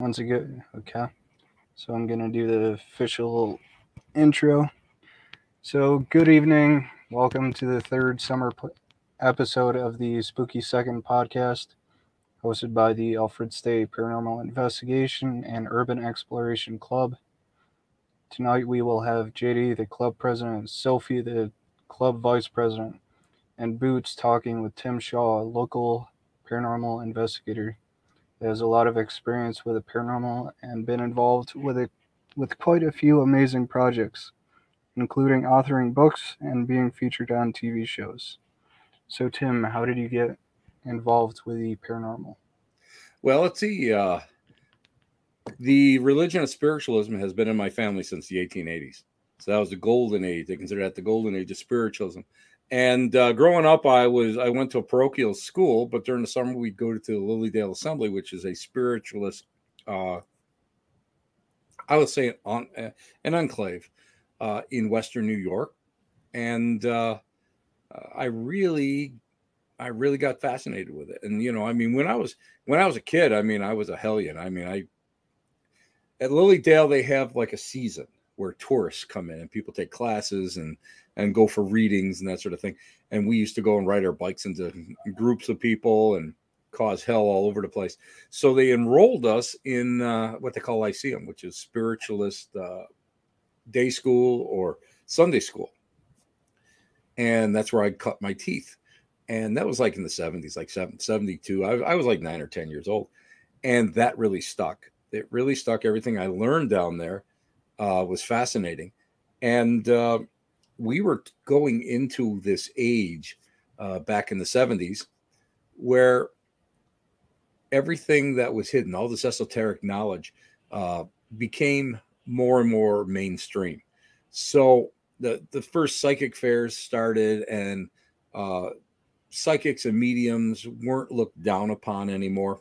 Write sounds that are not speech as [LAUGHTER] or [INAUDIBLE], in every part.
Once again, okay. So I'm gonna do the official intro. So good evening. Welcome to the third summer episode of the Spooky Second podcast, hosted by the Alfred State Paranormal Investigation and Urban Exploration Club. Tonight we will have JD, the club president, Sophie, the club vice president, and Boots talking with Tim Shaw, a local paranormal investigator has a lot of experience with the paranormal and been involved with it with quite a few amazing projects, including authoring books and being featured on TV shows. So Tim, how did you get involved with the paranormal? Well, let's see. Uh, the religion of spiritualism has been in my family since the 1880s. So that was the golden age. They consider that the golden age of spiritualism. And uh, growing up, I was I went to a parochial school, but during the summer we'd go to the Lilydale Assembly, which is a spiritualist. Uh, I would say on uh, an enclave uh, in Western New York, and uh, I really, I really got fascinated with it. And you know, I mean, when I was when I was a kid, I mean, I was a hellion. I mean, I at Lilydale they have like a season where tourists come in and people take classes and and go for readings and that sort of thing. And we used to go and ride our bikes into groups of people and cause hell all over the place. So they enrolled us in uh, what they call Lyceum, which is spiritualist uh, day school or Sunday school. And that's where I cut my teeth. And that was like in the 70s, like 72. I, I was like nine or 10 years old. And that really stuck. It really stuck. Everything I learned down there uh, was fascinating. And uh, we were going into this age uh, back in the 70s where everything that was hidden, all this esoteric knowledge, uh, became more and more mainstream. So the the first psychic fairs started, and uh, psychics and mediums weren't looked down upon anymore.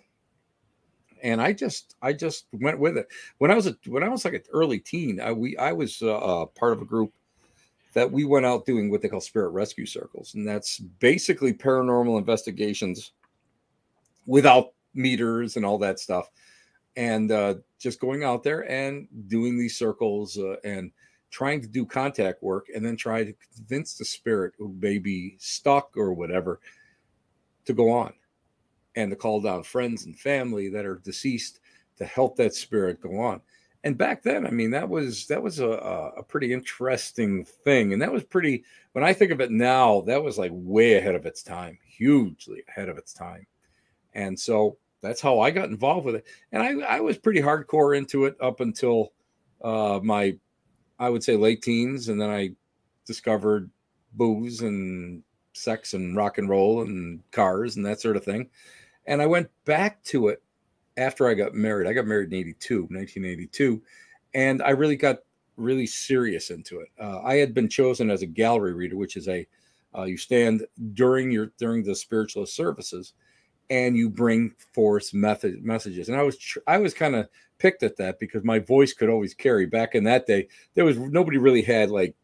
And I just I just went with it. When I was a when I was like an early teen, I we I was uh, part of a group that we went out doing what they call spirit rescue circles, and that's basically paranormal investigations without meters and all that stuff, and uh, just going out there and doing these circles uh, and trying to do contact work, and then try to convince the spirit who may be stuck or whatever to go on, and to call down friends and family that are deceased to help that spirit go on and back then i mean that was that was a, a pretty interesting thing and that was pretty when i think of it now that was like way ahead of its time hugely ahead of its time. And so that's how i got involved with it and i, I was pretty hardcore into it up until uh, my i would say late teens and then i discovered booze and sex and rock and roll and cars and that sort of thing. And i went back to it after I got married. I got married in 82, 1982, and I really got really serious into it. Uh, I had been chosen as a gallery reader, which is a uh, you stand during your during the spiritualist services, and you bring forth method messages. And I was I was kind of picked at that because my voice could always carry. Back in that day, there was nobody really had like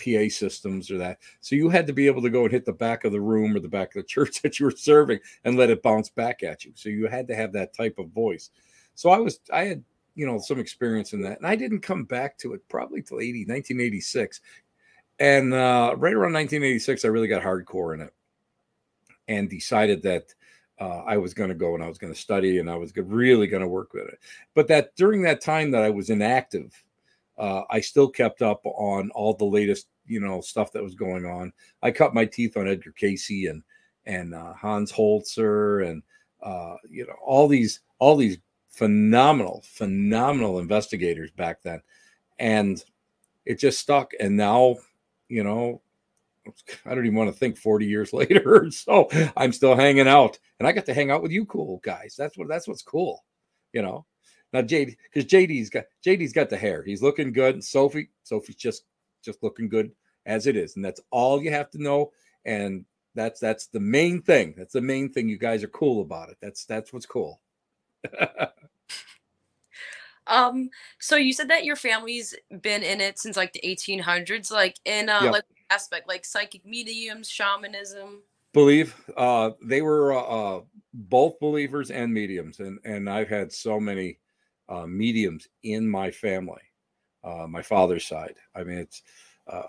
PA systems or that. So you had to be able to go and hit the back of the room or the back of the [LAUGHS] church that you were serving and let it bounce back at you. So you had to have that type of voice. So I was, I had, you know, some experience in that. And I didn't come back to it probably till 80, 1986. And uh, right around 1986, I really got hardcore in it and decided that uh, I was going to go and I was going to study and I was really going to work with it. But that during that time that I was inactive, uh, I still kept up on all the latest, you know, stuff that was going on. I cut my teeth on Edgar Cayce and and uh, Hans Holzer and uh, you know all these all these phenomenal, phenomenal investigators back then, and it just stuck. And now, you know, I don't even want to think 40 years [LAUGHS] later. So I'm still hanging out, and I got to hang out with you, cool guys. That's what that's what's cool, you know. Now JD, because JD's got JD's got the hair. He's looking good. And Sophie, Sophie's just just looking good as it is, and that's all you have to know. And that's that's the main thing. That's the main thing. You guys are cool about it. That's that's what's cool. [LAUGHS] um. So you said that your family's been in it since like the 1800s. Like in uh, like aspect, like psychic mediums, shamanism. Believe. Uh, they were uh, uh both believers and mediums, and and I've had so many uh, mediums in my family, uh, my father's side. I mean, it's, uh,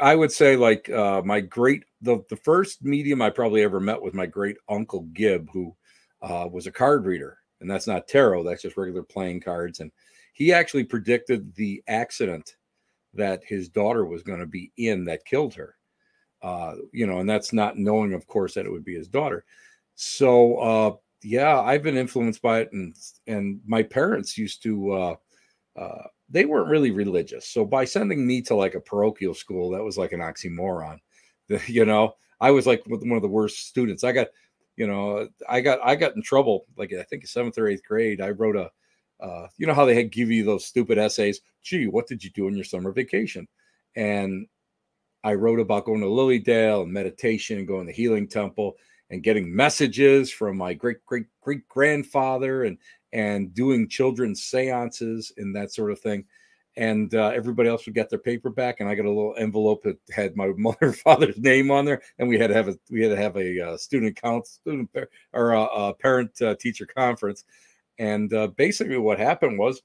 I would say like uh, my great, the, the first medium I probably ever met was my great uncle Gibb, who uh, was a card reader. And that's not tarot, that's just regular playing cards. And he actually predicted the accident that his daughter was going to be in that killed her. Uh, you know, and that's not knowing, of course, that it would be his daughter. So, uh, yeah, I've been influenced by it, and and my parents used to. Uh, uh, they weren't really religious, so by sending me to like a parochial school, that was like an oxymoron. [LAUGHS] You know, I was like one of the worst students. I got, you know, I got I got in trouble like I think seventh or eighth grade. I wrote a, uh, you know how they had give you those stupid essays. Gee, what did you do in your summer vacation? And I wrote about going to Lilydale and meditation and going to the Healing Temple and getting messages from my great great great grandfather and and doing children's seances and that sort of thing. And uh, everybody else would get their paper back and i got a little envelope that had my [LAUGHS] mother father's name on there and we had to have a we had to have a uh, student count student or a, a parent uh, teacher conference. And uh, basically what happened was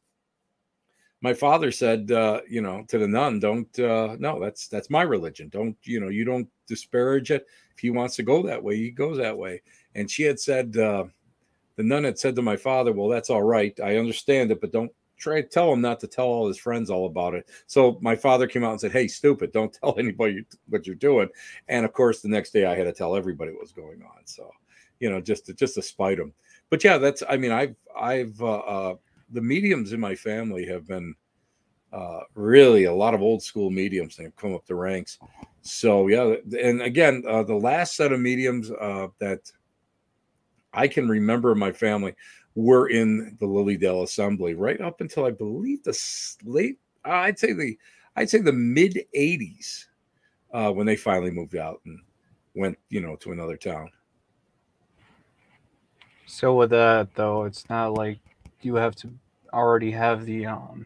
my father said, uh, you know, to the nun, don't, uh, no, that's, that's my religion. Don't, you know, you don't disparage it. If he wants to go that way, he goes that way. And she had said, uh, the nun had said to my father, well, that's all right. I understand it, but don't try to tell him not to tell all his friends all about it. So my father came out and said, Hey, stupid, don't [LAUGHS] tell anybody what you're doing. And of course, the next day I had to tell everybody what was going on. So, you know, just to, just to spite him. But yeah, that's, I mean, I've, I've, uh, uh the mediums in my family have been uh, really a lot of old school mediums that have come up the ranks. So yeah, and again, uh, the last set of mediums uh, that I can remember in my family were in the Lilydale Assembly right up until I believe the late, uh, I'd say the, I'd say the mid '80s uh, when they finally moved out and went, you know, to another town. So with that though, it's not like you have to already have the um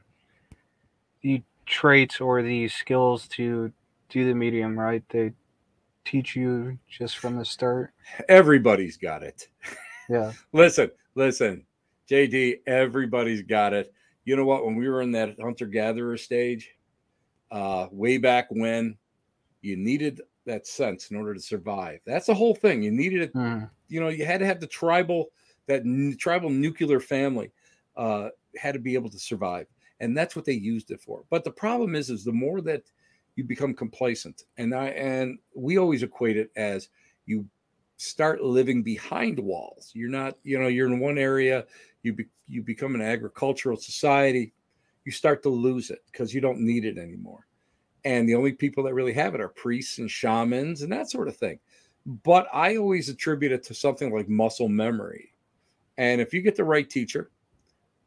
the traits or the skills to do the medium, right? They teach you just from the start. Everybody's got it. Yeah. [LAUGHS] listen, listen, JD, everybody's got it. You know what? When we were in that hunter gatherer stage, uh, way back when, you needed that sense in order to survive. That's the whole thing. You needed it. Mm. You know, you had to have the tribal, that n- tribal nuclear family uh, had to be able to survive, and that's what they used it for. But the problem is, is the more that you become complacent, and I and we always equate it as you start living behind walls. You're not, you know, you're in one area, you be, you become an agricultural society, you start to lose it because you don't need it anymore. And the only people that really have it are priests and shamans and that sort of thing. But I always attribute it to something like muscle memory. And if you get the right teacher,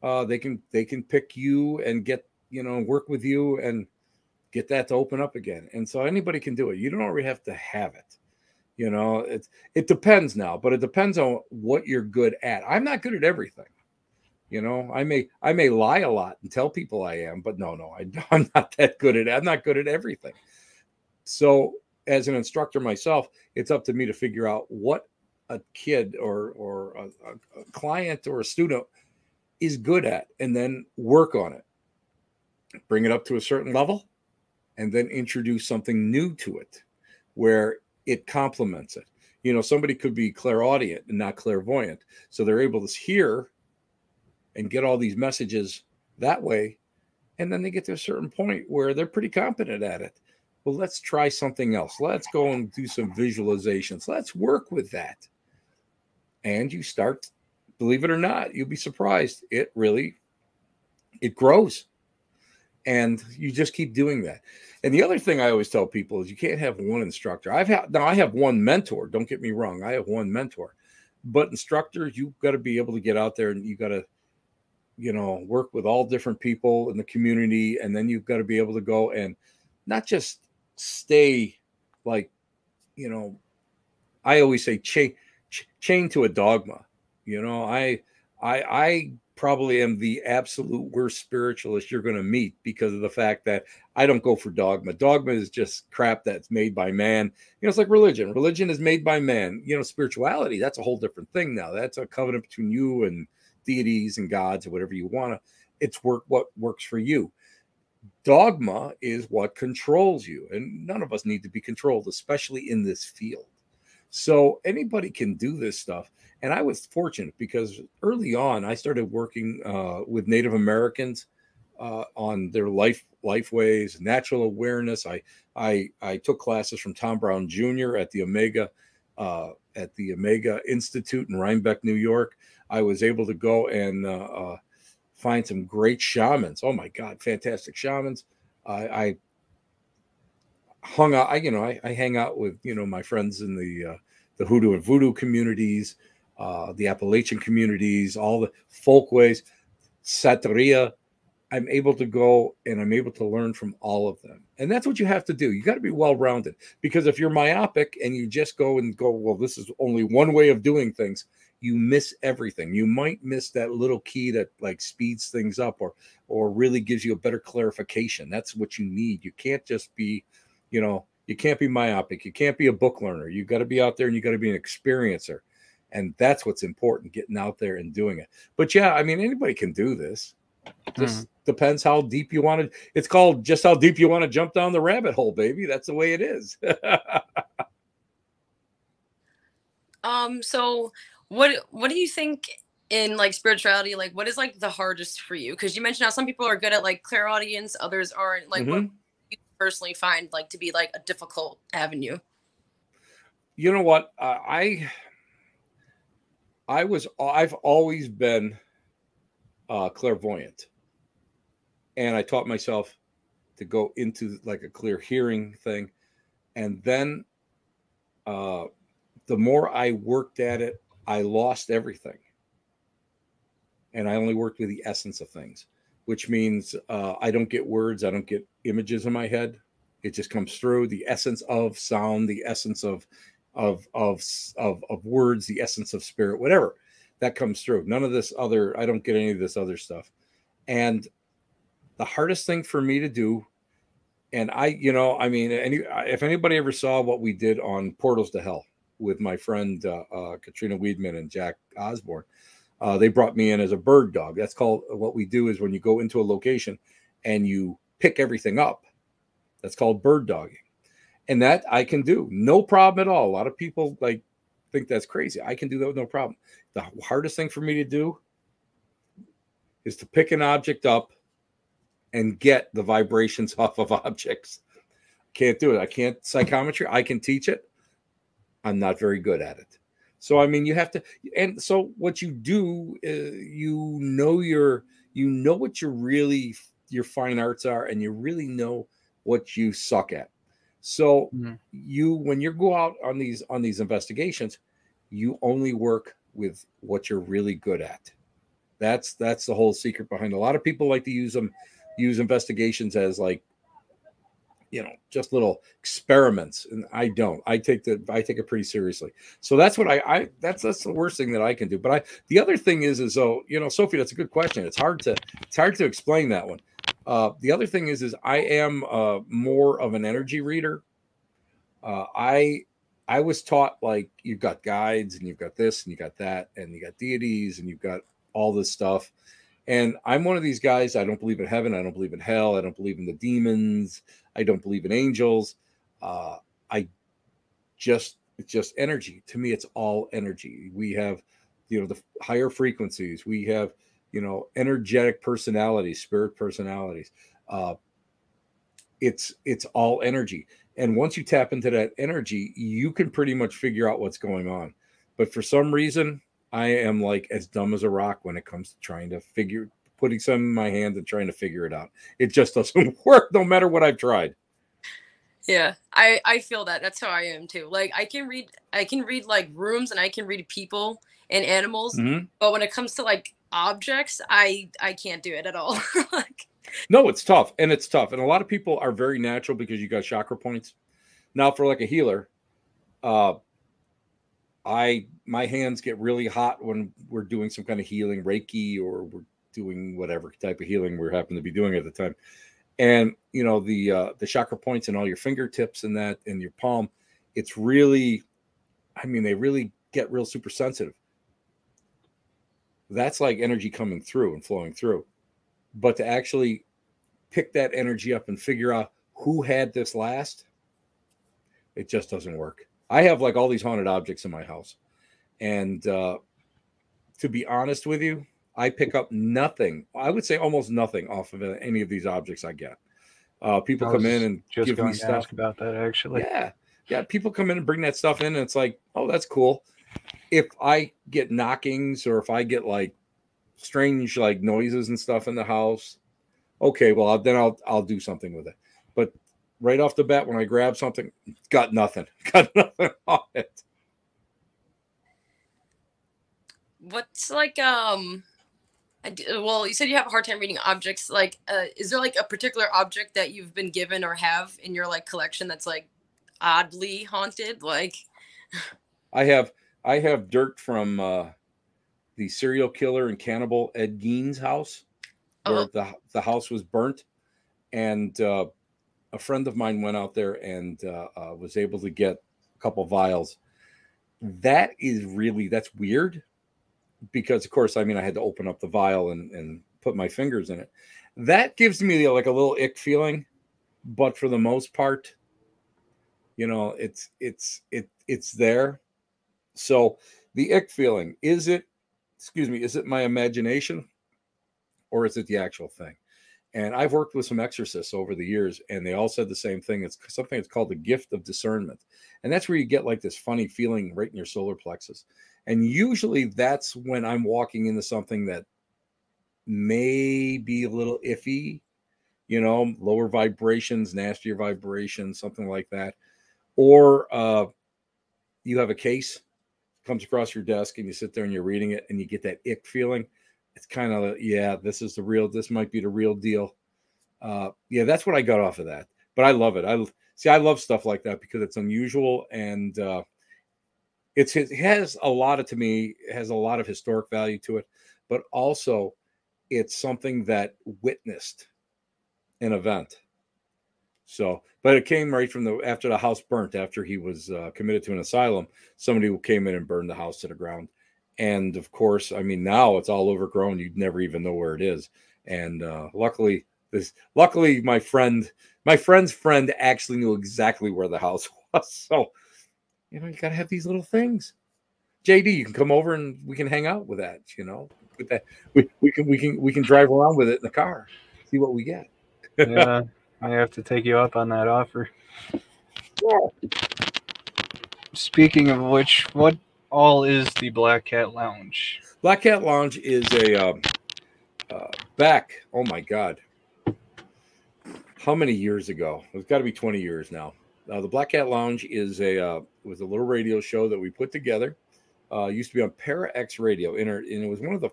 uh, they can they can pick you and get you know work with you and get that to open up again. And so anybody can do it. You don't already have to have it. You know, it it depends now, but it depends on what you're good at. I'm not good at everything. You know, I may I may lie a lot and tell people I am, but no, no, I, [LAUGHS] I'm not that good at. I'm not good at everything. So, as an instructor myself, it's up to me to figure out what a kid or or a, a client or a student is good at and then work on it. Bring it up to a certain level and then introduce something new to it where it complements it. You know, somebody could be clairaudient and not clairvoyant. So they're able to hear and get all these messages that way. And then they get to a certain point where they're pretty competent at it. Well, let's try something else. Let's go and do some visualizations. Let's work with that. And you start believe it or not, you'll be surprised. It really it grows. And you just keep doing that. And the other thing I always tell people is you can't have one instructor. I've had now I have one mentor. Don't get me wrong. I have one mentor. But instructors, you've got to be able to get out there and you got to, you know, work with all different people in the community. And then you've got to be able to go and not just stay like, you know, I always say chain chain to a dogma you know, I I I probably am the absolute worst spiritualist you're going to meet because of the fact that I don't go for dogma. Dogma is just crap that's made by man. You know, it's like religion. Religion is made by man. You know, spirituality, that's a whole different thing now. That's a covenant between you and deities and gods or whatever you want to. It's work what works for you. Dogma is what controls you, and none of us need to be controlled, especially in this field. So anybody can do this stuff. And I was fortunate because early on I started working uh, with Native Americans uh, on their life life ways, natural awareness. I I I took classes from Tom Brown Jr. at the Omega uh, at the Omega Institute in Rhinebeck, New York. I was able to go and uh, uh, find some great shamans. Oh my God, fantastic shamans! I, I hung out. I you know I, I, hang out with you know my friends in the uh, the hoodoo and voodoo communities, uh, the Appalachian communities, all the folkways, Santeria, I'm able to go and I'm able to learn from all of them. And that's what you have to do. You got to be well rounded because if you're myopic and you just go and go, well, this is only one way of doing things, you miss everything. You might miss that little key that like speeds things up or or really gives you a better clarification. That's what you need. You can't just be, you know, you can't be myopic. You can't be a book learner. You got to be out there and you got to be an experiencer. And that's what's important, getting out there and doing it. But yeah, I mean, anybody can do this. Just mm depends how deep you want to. It's called just how deep you want to jump down the rabbit hole, baby. That's the way it is. [LAUGHS] um. So, what what do you think in like spirituality? Like, what is like the hardest for you? Because you mentioned how some people are good at like clairaudience, others aren't. Like, mm-hmm. what personally find like to be like a difficult avenue? You know what? Uh, I I was I've always been uh, clairvoyant and I taught myself to go into like a clear hearing thing, and then uh, the more I worked at it, I lost everything, and I only worked with the essence of things, which means uh, I don't get words, I don't get images in my head. It just comes through the essence of sound, the essence of of of of, of words, the essence of spirit, whatever that comes through. None of this other, I don't get any of this other stuff. And the hardest thing for me to do and i you know i mean any if anybody ever saw what we did on portals to hell with my friend uh, uh, Katrina Weidman and Jack Osbourne uh, they brought me in as a bird dog that's called what we do is when you go into a location and you pick everything up that's called bird dogging and that i can do no problem at all a lot of people like think that's crazy i can do that with no problem the hardest thing for me to do is to pick an object up and get the vibrations [LAUGHS] off of objects. Can't do it. I can't psychometry. I can teach it. I'm not very good at it. So I mean, you have to. And so what you do, uh, you know your, you know what your really your fine arts are, and you really know what you suck at. So mm-hmm. you, when you go out on these on these investigations, you only work with what you're really good at. That's that's the whole secret behind. A lot of people like to use them use investigations as like you know just little experiments and i don't i take the i take it pretty seriously so that's what i i that's that's the worst thing that i can do but i the other thing is is though you know sophie that's a good question it's hard to it's hard to explain that one uh the other thing is is i am uh more of an energy reader uh i i was taught like you've got guides and you've got this and you got that and you got deities and you've got all this stuff and I'm one of these guys. I don't believe in heaven. I don't believe in hell. I don't believe in the demons. I don't believe in angels. Uh, I just it's just energy. To me, it's all energy. We have, you know, the higher frequencies. We have, you know, energetic personalities, spirit personalities. Uh, it's it's all energy. And once you tap into that energy, you can pretty much figure out what's going on. But for some reason, I am like as dumb as a rock when it comes to trying to figure putting some in my hand and trying to figure it out. It just doesn't [LAUGHS] work no matter what I've tried. Yeah, I I feel that. That's how I am too. Like I can read I can read like rooms and I can read people and animals, mm-hmm. but when it comes to like objects, I I can't do it at all. [LAUGHS] like No, it's tough. And it's tough. And a lot of people are very natural because you got chakra points. Now for like a healer, uh I my hands get really hot when we're doing some kind of healing, Reiki, or we're doing whatever type of healing we're happen to be doing at the time. And you know the uh, the chakra points and all your fingertips and that and your palm, it's really, I mean, they really get real super sensitive. that's like energy coming through and flowing through. But to actually pick that energy up and figure out who had this last, it just doesn't work. I have like all these haunted objects in my house. And uh, to be honest with you, I pick up nothing. I would say almost nothing off of any of these objects I get. Uh, people come in and just give going me to stuff. ask about that actually. Yeah. Yeah. People come in and bring that stuff in, and it's like, oh, that's cool. If I get knockings or if I get like strange like noises and stuff in the house, okay, well then I'll I'll do something with it. But right off the bat, when I grab something, got nothing, [LAUGHS] got nothing on it. What's like um I d- well, you said you have a hard time reading objects. Like, uh, is there like a particular object that you've been given or have in your like collection that's like oddly haunted? Like, I have I have dirt from uh, the serial killer and cannibal Ed Gein's house, where Oh. the the house was burnt, and uh, a friend of mine went out there and uh, uh, was able to get a couple vials. That is really that's weird, because of course I mean I had to open up the vial and and put my fingers in it. That gives me like a little ick feeling, but for the most part, you know it's it's it it's there so the ick feeling is it excuse me is it my imagination or is it the actual thing and i've worked with some exorcists over the years and they all said the same thing. It's something that's called the gift of discernment and that's where you get like this funny feeling right in your solar plexus and usually that's when i'm walking into something that may be a little iffy you know lower vibrations nastier vibrations something like that or uh, you have a case comes across your desk and you sit there and you're reading it and you get that ick feeling it's kind of yeah this is the real this might be the real deal. Uh, yeah that's what i got off of that but i love it. I see i love stuff like that because it's unusual and uh, it's it has a lot of to me has a lot of historic value to it but also it's something that witnessed an event. So, but it came right from the after the house burnt, after he was uh, committed to an asylum. Somebody came in and burned the house to the ground, and of course, I mean now it's all overgrown. You'd never even know where it is. And uh, luckily, this luckily my friend, my friend's friend actually knew exactly where the house [LAUGHS] was. So, you know, you gotta have these little things. JD, you can come over and we can hang out with that. You know, with that we, we can we can we can drive around with it in the car, see what we get. yeah, [LAUGHS] I have to take you up on that offer. yeah. Speaking of which, what all is the Black Cat Lounge? Black Cat Lounge is a um, uh, back. Oh my God, how many years ago? It's got to be twenty years now. Uh, the Black Cat Lounge is a uh, was a little radio show that we put together. Uh, used to be on Para X Radio, and it was one of the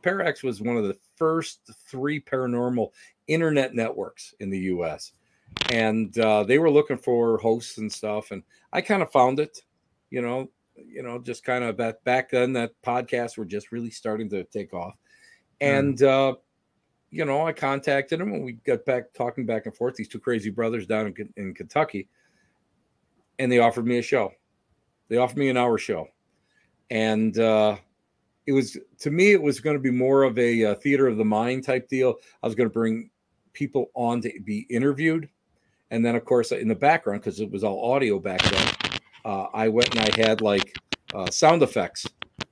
Para X was one of the first three paranormal internet networks in the U.S. And uh, they were looking for hosts and stuff, and I kind of found it. You know, you know, just kind of back back then that podcasts were just really starting to take off. And uh, you know, I contacted them and we got back talking back and forth, these two crazy brothers down in, in Kentucky, and they offered me a show. They offered me an hour show. And uh it was to me, it was going to be more of a, uh theater of the mind type deal. I was going to bring people on to be interviewed. And then, of course, in the background, because it was all audio back then, uh, I went and I had like uh, sound effects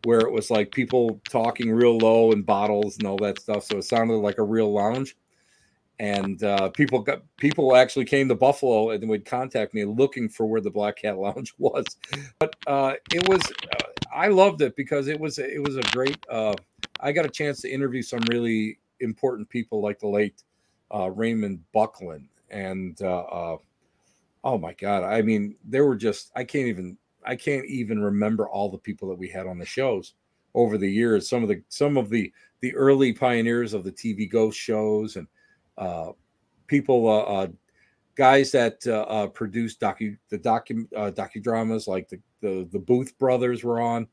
where it was like people talking real low and bottles and all that stuff. So it sounded like a real lounge. And uh, people got people actually came to Buffalo and would contact me looking for where the Black Cat [LAUGHS] Lounge was. But uh, it was uh, I loved it because it was it was a great. Uh, I got a chance to interview some really important people like the late uh, Raymond Buckland and oh my god, I mean there were just I can't even I can't even remember all the people that we had on the shows over the years. Some of the some of the the early pioneers of the TV ghost shows and uh, people uh, uh, guys that uh, uh, produced docu the docu uh, docudramas like the, the the Booth brothers were on.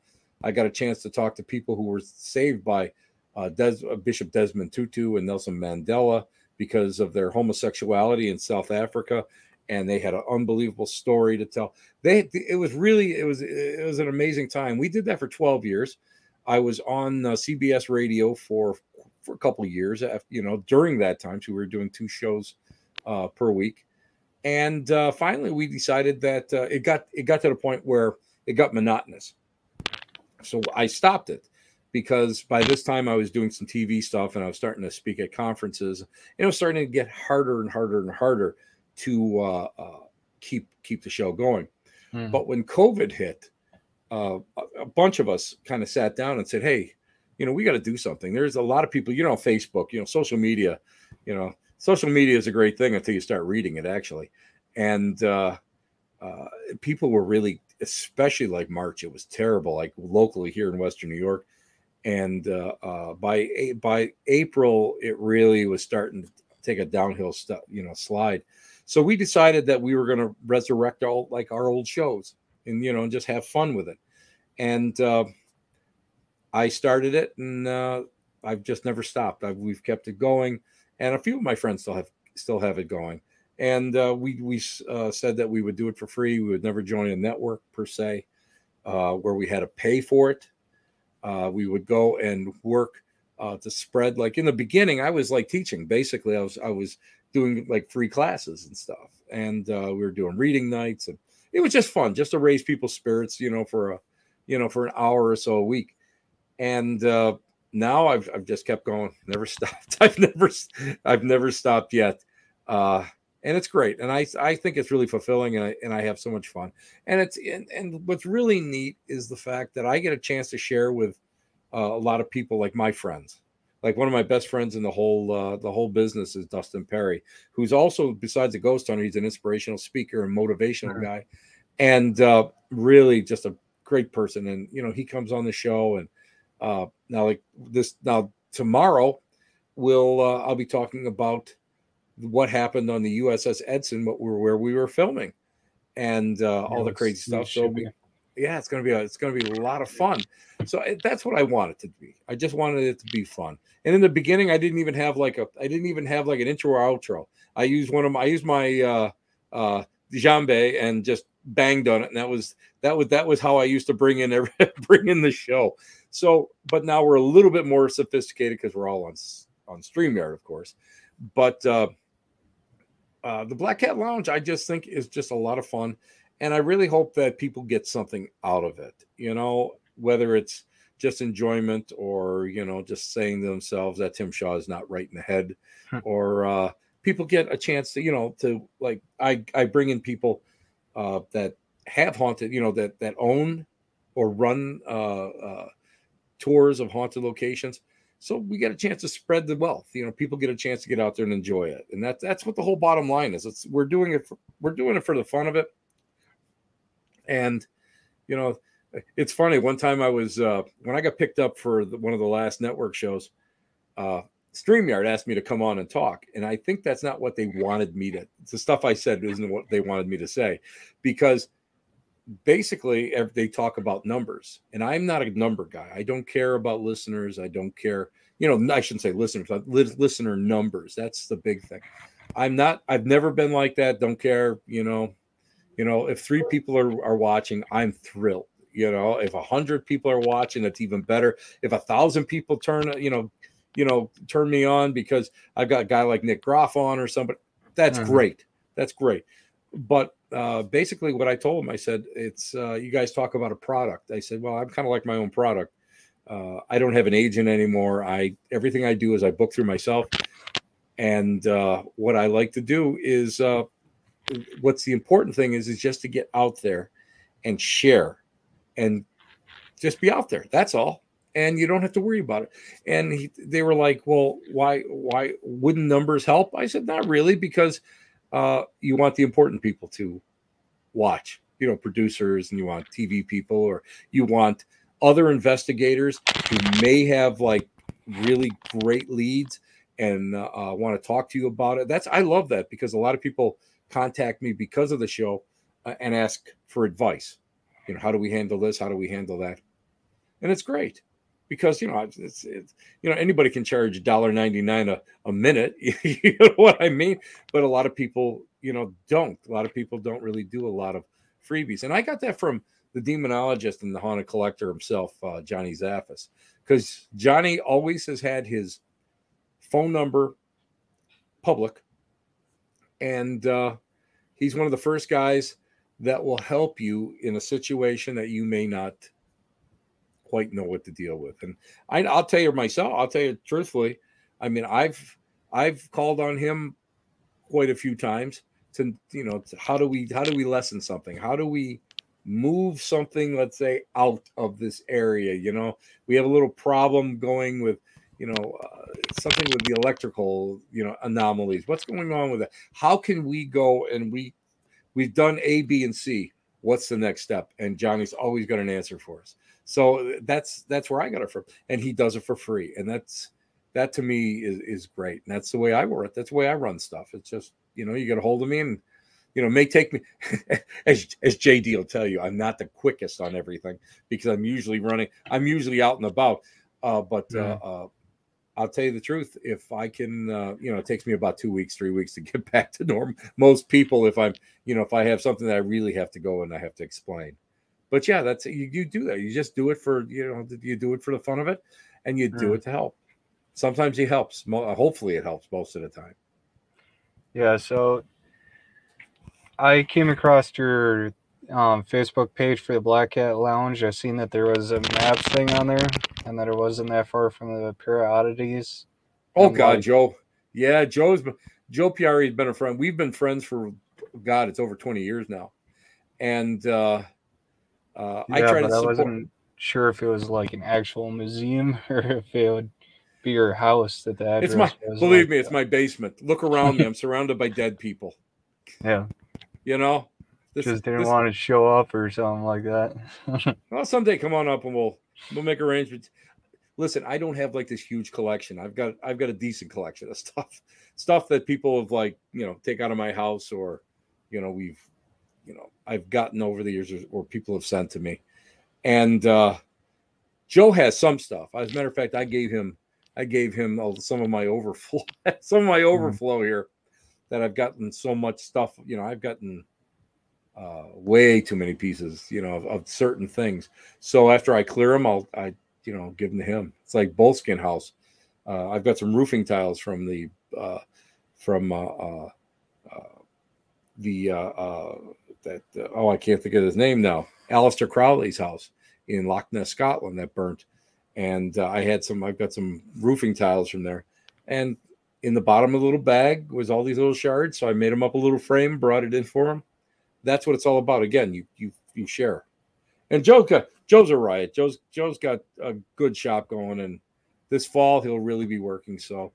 I got a chance to talk to people who were saved by uh, Des, uh, Bishop Desmond Tutu and Nelson Mandela because of their homosexuality in South Africa, and they had an unbelievable story to tell. They it was really it was it was an amazing time. We did that for twelve years. I was on uh, CBS radio for for a couple of years. After, you know, during that time, so we were doing two shows uh, per week, and uh, finally we decided that uh, it got it got to the point where it got monotonous. So I stopped it because by this time I was doing some TV stuff and I was starting to speak at conferences. And it was starting to get harder and harder and harder to uh, uh, keep keep the show going. Mm-hmm. But when COVID hit, uh, a bunch of us kind of sat down and said, "Hey, you know, we got to do something." There's a lot of people, you know, Facebook, you know, social media, you know, social media is a great thing until you start reading it, actually. And uh, uh, people were really, especially like March, it was terrible. Like locally here in Western New York, and uh, uh, by by April, it really was starting to take a downhill, st- you know, slide. So we decided that we were going to resurrect all like our old shows and you know and just have fun with it. And uh, I started it, and uh, I've just never stopped. I've, we've kept it going, and a few of my friends still have still have it going. And uh, we we uh, said that we would do it for free. We would never join a network per se, uh, where we had to pay for it. Uh, we would go and work uh, to spread. Like in the beginning, I was like teaching. Basically, I was I was doing like free classes and stuff, and uh, we were doing reading nights, and it was just fun, just to raise people's spirits, you know, for a, you know, for an hour or so a week. And uh, now I've I've just kept going, [LAUGHS] never stopped. I've never I've never stopped yet. Uh, and it's great and i i think it's really fulfilling and i and i have so much fun and it's and, and what's really neat is the fact that i get a chance to share with uh, a lot of people like my friends like one of my best friends in the whole uh, the whole business is dustin perry who's also besides a ghost hunter he's an inspirational speaker and motivational mm-hmm. guy and uh, really just a great person and you know he comes on the show and uh, now like this now tomorrow we'll uh, i'll be talking about what happened on the USS Edson, what we were where we were filming, and uh, all the crazy stuff. So we, yeah, it's gonna be a, it's gonna be a lot of fun. So eh, that's what I wanted to be. I just wanted it to be fun. And in the beginning, I didn't even have like a I didn't even have like an intro or outro. I used one of my I used my uh uh Djembe and just banged on it, and that was that was that was how I used to bring in every, [LAUGHS] bring in the show. So, but now we're a little bit more sophisticated because we're all on on Streamyard, of course. But uh, uh, the Black Cat Lounge, I just think is just a lot of fun, and I really hope that people get something out of it. You know, whether it's just enjoyment or you know just saying to themselves that Tim Shaw is not right in the head, hmm. or uh, people get a chance to you know to like I I bring in people uh, that have haunted you know that that own or run uh, uh, tours of haunted locations so we get a chance to spread the wealth. You know, people get a chance to get out there and enjoy it, and that's that's what the whole bottom line is. It's we're doing it. For, we're doing it for the fun of it, and you know, it's funny. One time I was uh, when I got picked up for the, one of the last network shows. Uh, StreamYard asked me to come on and talk, and I think that's not what they wanted me to. The stuff I said isn't what they wanted me to say, because basically they talk about numbers and i'm not a number guy i don't care about listeners i don't care you know i shouldn't say listeners listener numbers that's the big thing i'm not i've never been like that don't care you know you know if three people are, are watching i'm thrilled you know if a hundred people are watching it's even better if a thousand people turn you know you know turn me on because i've got a guy like nick groff on or somebody that's mm-hmm. great that's great but uh, basically what I told him, I said, it's uh, you guys talk about a product. I said, well, I'm kind of like my own product. Uh, I don't have an agent anymore. I everything I do is I book through myself, and uh, what I like to do is uh, what's the important thing is is just to get out there and share, and just be out there. That's all, and you don't have to worry about it. And he, they were like, well, why why wouldn't numbers help? I said, not really, because uh, you want the important people to watch, you know, producers, and you want TV people, or you want other investigators who may have like really great leads and uh, want to talk to you about it. That's I love that because a lot of people contact me because of the show uh, and ask for advice. You know, how do we handle this? How do we handle that? And it's great because you know it's, it's, you know anybody can charge a dollar ninety nine a a minute. [LAUGHS] you know what I mean? But a lot of people you know don't. A lot of people don't really do a lot of freebies, and I got that from the demonologist and the haunted collector himself, uh, Johnny Zaffis, because Johnny always has had his phone number public, and uh, he's one of the first guys that will help you in a situation that you may not quite know what to deal with. And I, I'll tell you myself, I'll tell you truthfully, I mean, I've I've called on him quite a few times to you know to how do we how do we lessen something? How do we move something, let's say, out of this area? You know, we have a little problem going with you know uh, something with the electrical you know anomalies. What's going on with it? How can we go and we we've done A, B, and C. What's the next step? And Johnny's always got an answer for us. So that's that's where I got it from, and he does it for free, and that's that to me is is great. And that's the way I work. That's the way I run stuff. It's just you know you get a hold of me and you know may take me [LAUGHS] as as JD will tell you I'm not the quickest on everything because I'm usually running. I'm usually out and about. Uh, but uh, uh, I'll tell you the truth. If I can, uh, you know, it takes me about two weeks, three weeks to [LAUGHS] get back to normal. Most people, if I'm, you know, if I have something that I really have to go and I have to explain. But yeah, that's you, you do that. You just do it for, you know, you do it for the fun of it and you do it to help. Sometimes it helps. Hopefully it helps most of the time. Yeah. So I came across your um, Facebook page for the Black Cat Lounge. I seen that there was a maps thing on there and that it wasn't that far from the Pura Oddities. Oh God, like, Joe. Yeah, Joe's Joe Piari has been a friend. We've been friends for God, it's over 20 years now. And uh uh yeah, I tried to support. I wasn't sure if it was like an actual museum [LAUGHS] or if it would be your house that the address It's my believe like me, it's my basement. Look around me. [LAUGHS] I'm surrounded by dead people. Yeah. You know, this, just didn't this, want to show up or something like that. [LAUGHS] well, someday come on up and we'll we'll make arrangements. Listen, I don't have like this huge collection. I've got I've got a decent collection of [LAUGHS] stuff, stuff that people have like you know take out of my house or you know we've you know I've gotten over the years or, or people have sent to me, and uh, Joe has some stuff. As a matter of fact, I gave him I gave him some of my overflow [LAUGHS] some of my mm-hmm. overflow here that I've gotten so much stuff. You know, I've gotten uh, way too many pieces, you know, of, of, certain things. So after I clear them, I'll, I, you know, give them to him. It's like Boleskine House. Uh, I've got some roofing tiles from the, uh, from uh, uh, uh, the that oh I can't think of his name now. Aleister Crowley's house in Loch Ness, Scotland, that burnt, and I had some. I've got some roofing tiles from there, and in the bottom of the little bag was all these little shards. So I made them up a little frame, brought it in for him that's what it's all about. Again, you you you share. And Joe Joe's a riot. Joe's Joe's got a good shop going, and this fall he'll really be working. So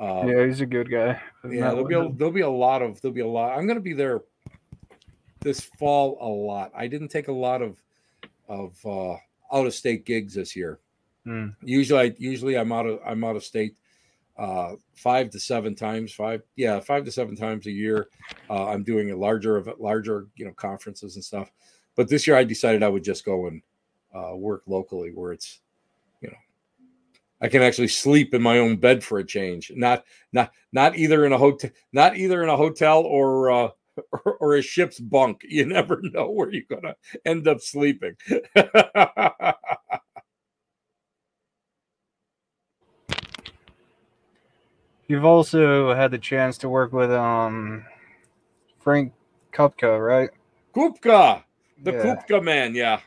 uh, yeah, he's a good guy. yeah, there'll be a, there'll be a lot of there'll be a lot. I'm going to be there this fall a lot. I didn't take a lot of of uh, out of state gigs this year. Hmm. Usually, I, usually I'm out of I'm out of state uh, five to seven times, five, yeah, five to seven times a year. Uh, I'm doing a larger of larger, you know, conferences and stuff. But this year I decided I would just go and uh, work locally where it's, you know, I can actually sleep in my own bed for a change. Not, not, not either in a hotel, not either in a hotel or, uh, or, [LAUGHS] or a ship's bunk. You never [LAUGHS] know where you're gonna end up sleeping. [LAUGHS] You've also had the chance to work with um Frank Kupka, right? Kupka, the yeah. Kupka man. Yeah,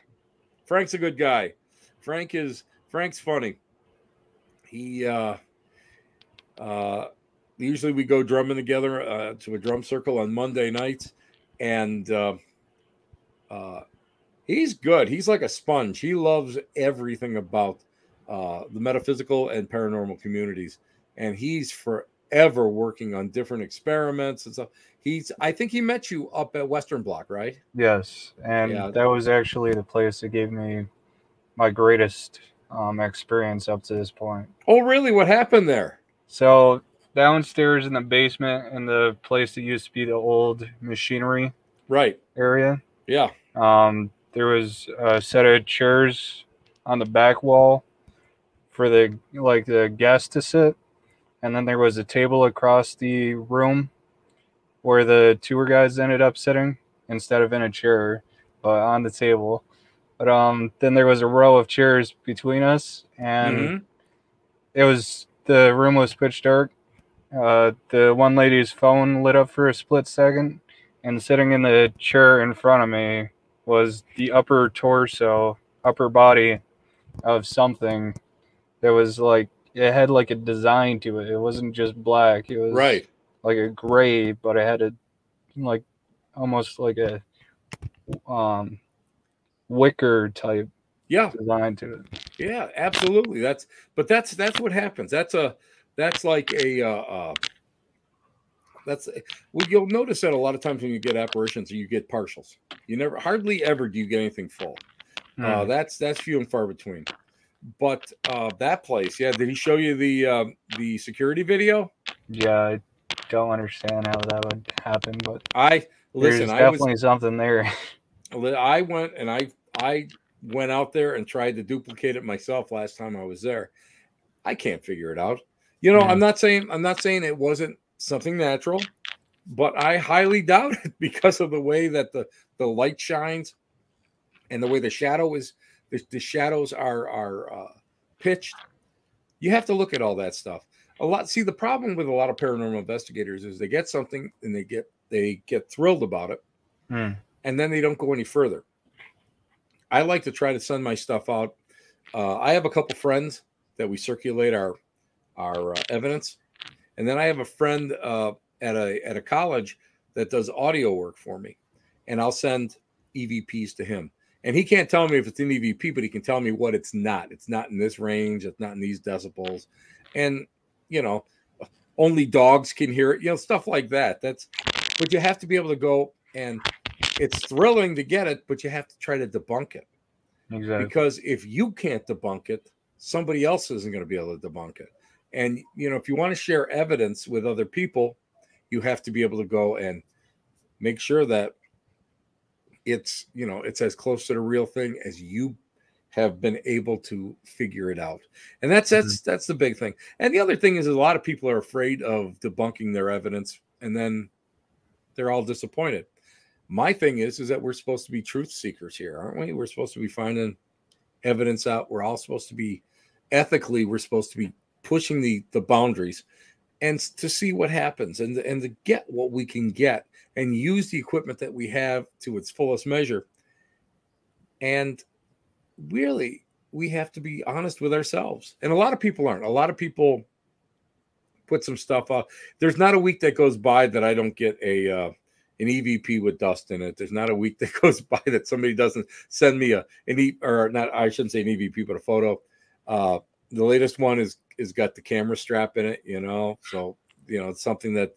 Frank's a good guy. Frank is Frank's funny. He uh uh usually we go drumming together uh, to a drum circle on Monday nights, and uh, uh, he's good. He's like a sponge. He loves everything about uh, the metaphysical and paranormal communities and he's forever working on different experiments and stuff. He's I think he met you up at Western Block, right? Yes, and yeah. that was actually the place that gave me my greatest um, experience up to this point. Oh, really? What happened there? So downstairs in the basement in the place that used to be the old machinery right area. Yeah. Um, there was a set of chairs on the back wall for the like the guests to sit and then there was a table across the room where the tour guys ended up sitting instead of in a chair, but on the table. But um, then there was a row of chairs between us, and Mhm. it was the room was pitch dark. Uh, the one lady's phone lit up for a split second, and sitting in the chair in front of me was the upper torso, upper body of something that was like it had like a design to it. It wasn't just black. It was Right. like a gray, but it had a like almost like a um wicker type Yeah. design to it. Yeah, absolutely. That's but that's that's what happens. That's a that's like a uh, uh that's well, you'll notice that a lot of times when you get apparitions, you get partials. You never hardly ever do you get anything full. Uh, Hmm. that's that's few and far between. But uh, that place, yeah. Did he show you the uh, the security video? Yeah, I don't understand how that would happen, but I listen. there's I was definitely something there. I went and I I went out there and tried to duplicate it myself last time I was there. I can't figure it out. You know, Mhm. I'm not saying I'm not saying it wasn't something natural, but I highly doubt [LAUGHS] it because of the way that the the light shines and the way the shadow is the, the shadows are are uh, pitched. You have to look at all that stuff. A lot. See, the problem with a lot of paranormal investigators is they get something and they get they get thrilled about it Hmm. and then they don't go any further. I like to try to send my stuff out. Uh, I have a couple friends that we circulate our our uh, evidence, and then I have a friend uh, at a at a college that does audio work for me, and I'll send EVPs to him. And he can't tell me if it's an EVP, but he can tell me what it's not. It's not in this range. It's not in these decibels, and you know, only dogs can hear it. You know, stuff like that. That's, but you have to be able to go and it's thrilling to get it, but you have to try to debunk it Exactly. because if you can't debunk it, somebody else isn't going to be able to debunk it. And you know, if you want to share evidence with other people, you have to be able to go and make sure that it's you know it's as close to the real thing as you have been able to figure it out. And that's mm-hmm. that's that's the big thing. And the other thing is a lot of people are afraid of debunking their evidence and then they're all disappointed. My thing is is that we're supposed to be truth seekers here aren't we? We're supposed to be finding evidence out. We're all supposed to be ethically we're supposed to be pushing the the boundaries and to see what happens and and to get what we can get and use the equipment that we have to its fullest measure. And really we have to be honest with ourselves. And a lot of people aren't. A lot of people put some stuff up there's not a week that goes by that i don't get a uh, an evp with dust in it. There's not a week [LAUGHS] that goes by that somebody doesn't send me a an e or not i shouldn't say an evp but a photo. Uh the latest one is is got the camera strap in it you know? So you know it's something that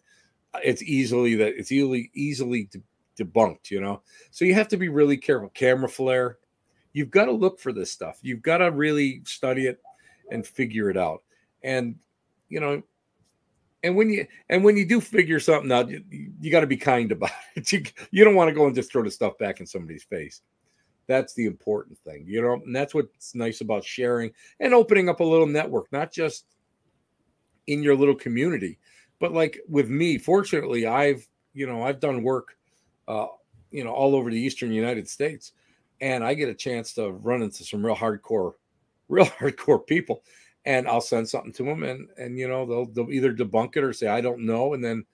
it's easily that it's easily easily de- debunked you know? So you have to be really careful. Camera flare. You've got to look for this stuff. You've got to really study it and figure it out. And you know and when you and when you do figure something out you, you got to be kind about [LAUGHS] it. You, you don't want to go and just throw the stuff back in somebody's face that's the important thing you know and that's what's nice about sharing and opening up a little network not just in your little community but like with me fortunately i've you know i've done work uh you know all over the eastern united states and i get a chance to run into some real hardcore [LAUGHS] real hardcore people and i'll send something to them and and you know they'll they'll either debunk it or say i don't know and then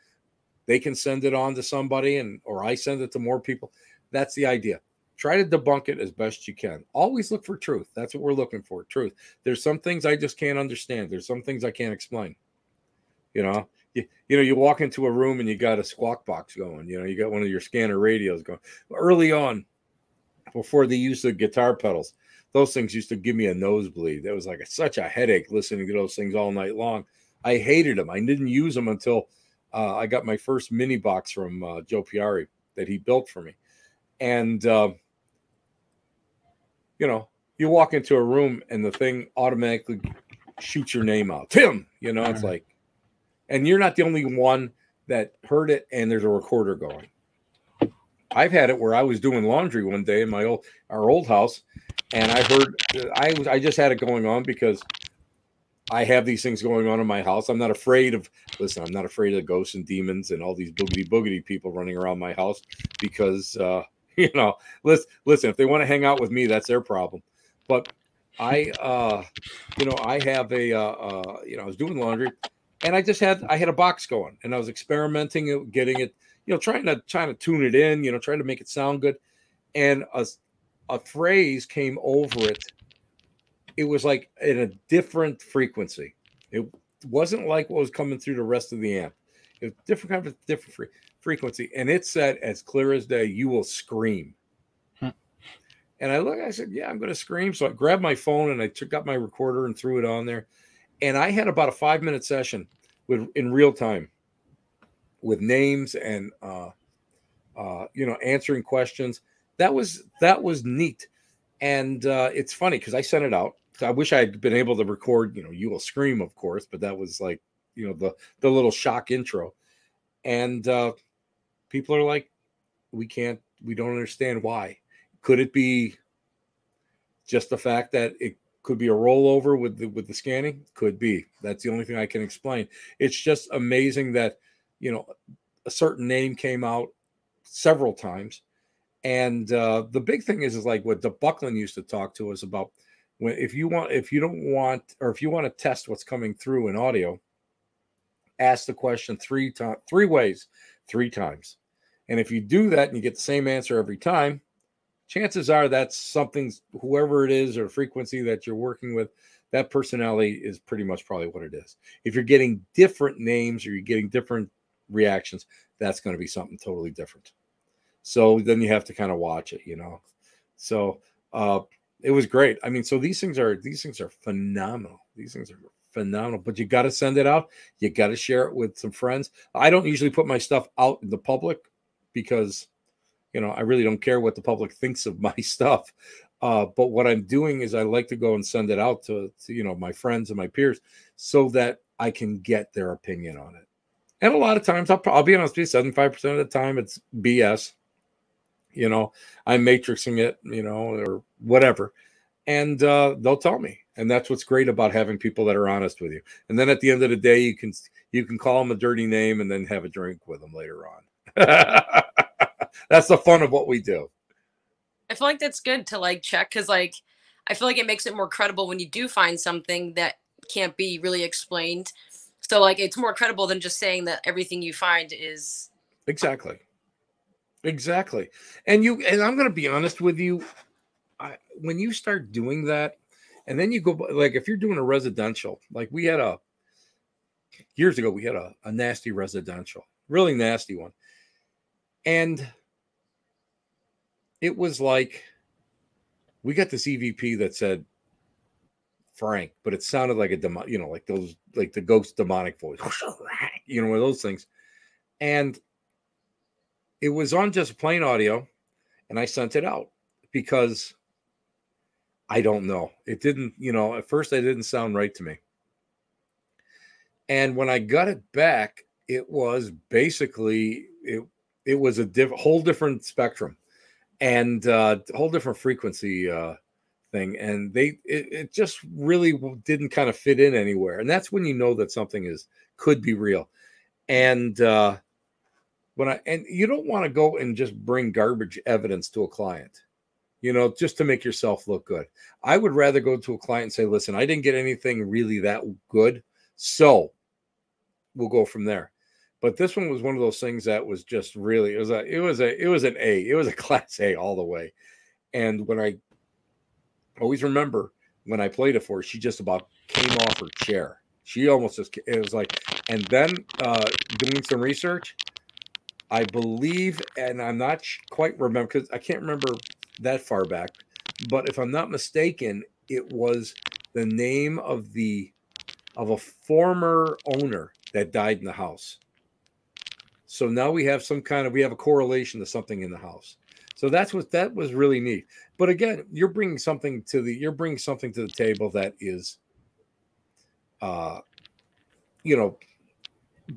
they can send it on to somebody and or i send it to more people. That's the idea try to debunk it as best you can. Always look for truth. That's what we're looking for truth. There's some things i just can't understand. There's some things i can't explain. You know you, you know you walk into a room and you got a squawk box going you know you got one of your scanner radios going. Early on before they used the guitar pedals those things used to give me a nosebleed. That was like a, such a headache listening to those things all night long. I hated them i didn't use them until uh, i got my first mini box from uh, joe piari that he built for me. And uh, you know you walk into a room and the thing automatically shoots your name out. Tim you know it's like and you're not the only one that heard it and there's a recorder going. I've had it where i was doing laundry one day in my old our old house and i heard i was i just had it going on because i have these things going on in my house. I'm not afraid of listen i'm not afraid of ghosts and demons and all these boogity boogity people running around my house because uh [LAUGHS] you know, listen, listen, if they want to hang out with me, that's their problem. But I, uh, you know, I have a, uh, uh, you know, I was doing laundry, and I just had, I had a box going, and I was experimenting, getting it, you know, trying to trying to tune it in, you know, trying to make it sound good, and a, a phrase came over it. It was like in a different frequency. It wasn't like what was coming through the rest of the amp. It was different kind of different free, frequency, and it said as clear as day, "You will scream." Hmm. And I look, I said, "Yeah, I'm going to scream." So I grabbed my phone and I took out my recorder and threw it on there, and I had about a five minute session with in real time with names and uh, uh, you know answering questions. That was that was neat, and uh, it's funny because I sent it out. I wish I had been able to record. You know, you will scream, of course, but that was like you know the the little shock intro, and uh, people are like, we can't, we don't understand why. Could it be just the fact that it could be a rollover with the with the scanning? Could be. That's the only thing I can explain. It's just amazing that you know a certain name came out several times, and uh, the big thing is is like what the Buckland used to talk to us about. When if you want if you don't want or if you want to test what's coming through in audio, ask the question three times, three ways, three times. And if you do that and you get the same answer every time, chances are that's something, whoever it is or frequency that you're working with, that personality is pretty much probably what it is. If you're getting different names or you're getting different reactions, that's going to be something totally different. So then you have to kind of watch it, you know. So uh it was great. I mean, so these things are these things are phenomenal. These things are phenomenal. But you got to send it out. You got to share it with some friends. I don't usually put my stuff out in the public because, you know, I really don't care what the public thinks of [LAUGHS] my stuff. Uh, but what I'm doing is I like to go and send it out to, to, you know, my friends and my peers so that I can get their opinion on it. And a lot of times, I'll, I'll be honest with you, 75% of the time it's BS. You know, I'm matrixing it, you know, or whatever. And uh, they'll tell me and that's what's great about having people that are honest with you. And then at the end of the day you can you can call them a dirty name and then have a drink with them later on. [LAUGHS] That's the fun of what we do. I feel like that's good to like check because like i feel like it makes it more credible when you do find something that can't be really explained. So like it's more credible than just saying that everything you find is exactly. Exactly. And you and i'm going to be honest with you I, when you start doing that and then you go like if you're doing a residential, like we had a years ago, we had a, a nasty residential, really nasty one. And it was like we got this EVP that said Frank, but it sounded like a demon, you know, like those like the ghost demonic voice, [LAUGHS] you know, one of those things. And it was on just plain audio, and I sent it out because I don't know. It didn't, you know, at first it didn't sound right to me. And when I got it back, it was basically it it was a diff, whole different spectrum and uh whole different frequency uh thing and they it, it just really didn't kind of fit in anywhere and that's when you know that something is could be real and uh when i and you don't want to go and just bring garbage evidence to a client you know, just to make yourself look good. I would rather go to a client and say, listen, I didn't get anything really that good. So we'll go from there. But this one was one of those things that was just really it was a it was a it was an A. It was a [LAUGHS] class A all the way. And when I always remember when I played it for her, she just about came off her chair. She almost just it was like, and then uh doing some research, I believe, and I'm not quite remember because I can't remember that far back. But if I'm not mistaken, it was the name of the of a former owner that died in the house. So now we have some kind of we have a correlation to something in the house. So that's what that was really neat. But again, you're bringing something to the you're bringing something to the table that is uh you know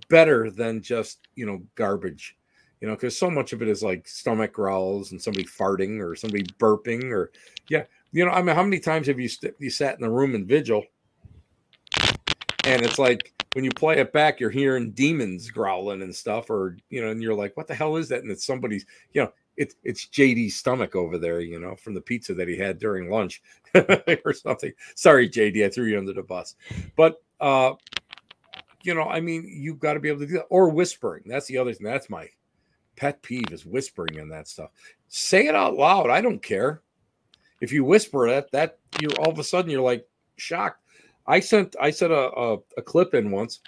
better than just, you know, garbage you know, because so much of it is like stomach growls and somebody farting or somebody burping or yeah, you know, I mean, how many times have you st- you sat in the room in vigil and it's like when you play it back, you're hearing demons growling and stuff, or you know, and you're like, what the hell is that? And it's somebody's, you know, it's it's JD's stomach over there, you know, from the pizza that he had during lunch [LAUGHS] or something. Sorry, JD, I threw you under the bus. But uh, you know, I mean, you've got to be able to do that. Or whispering. That's the other thing. That's my pet peeve is whispering and that stuff. Say it out loud. I don't care. If you whisper that, that you're all of a sudden you're like shocked. I sent I sent a, a, a clip in once,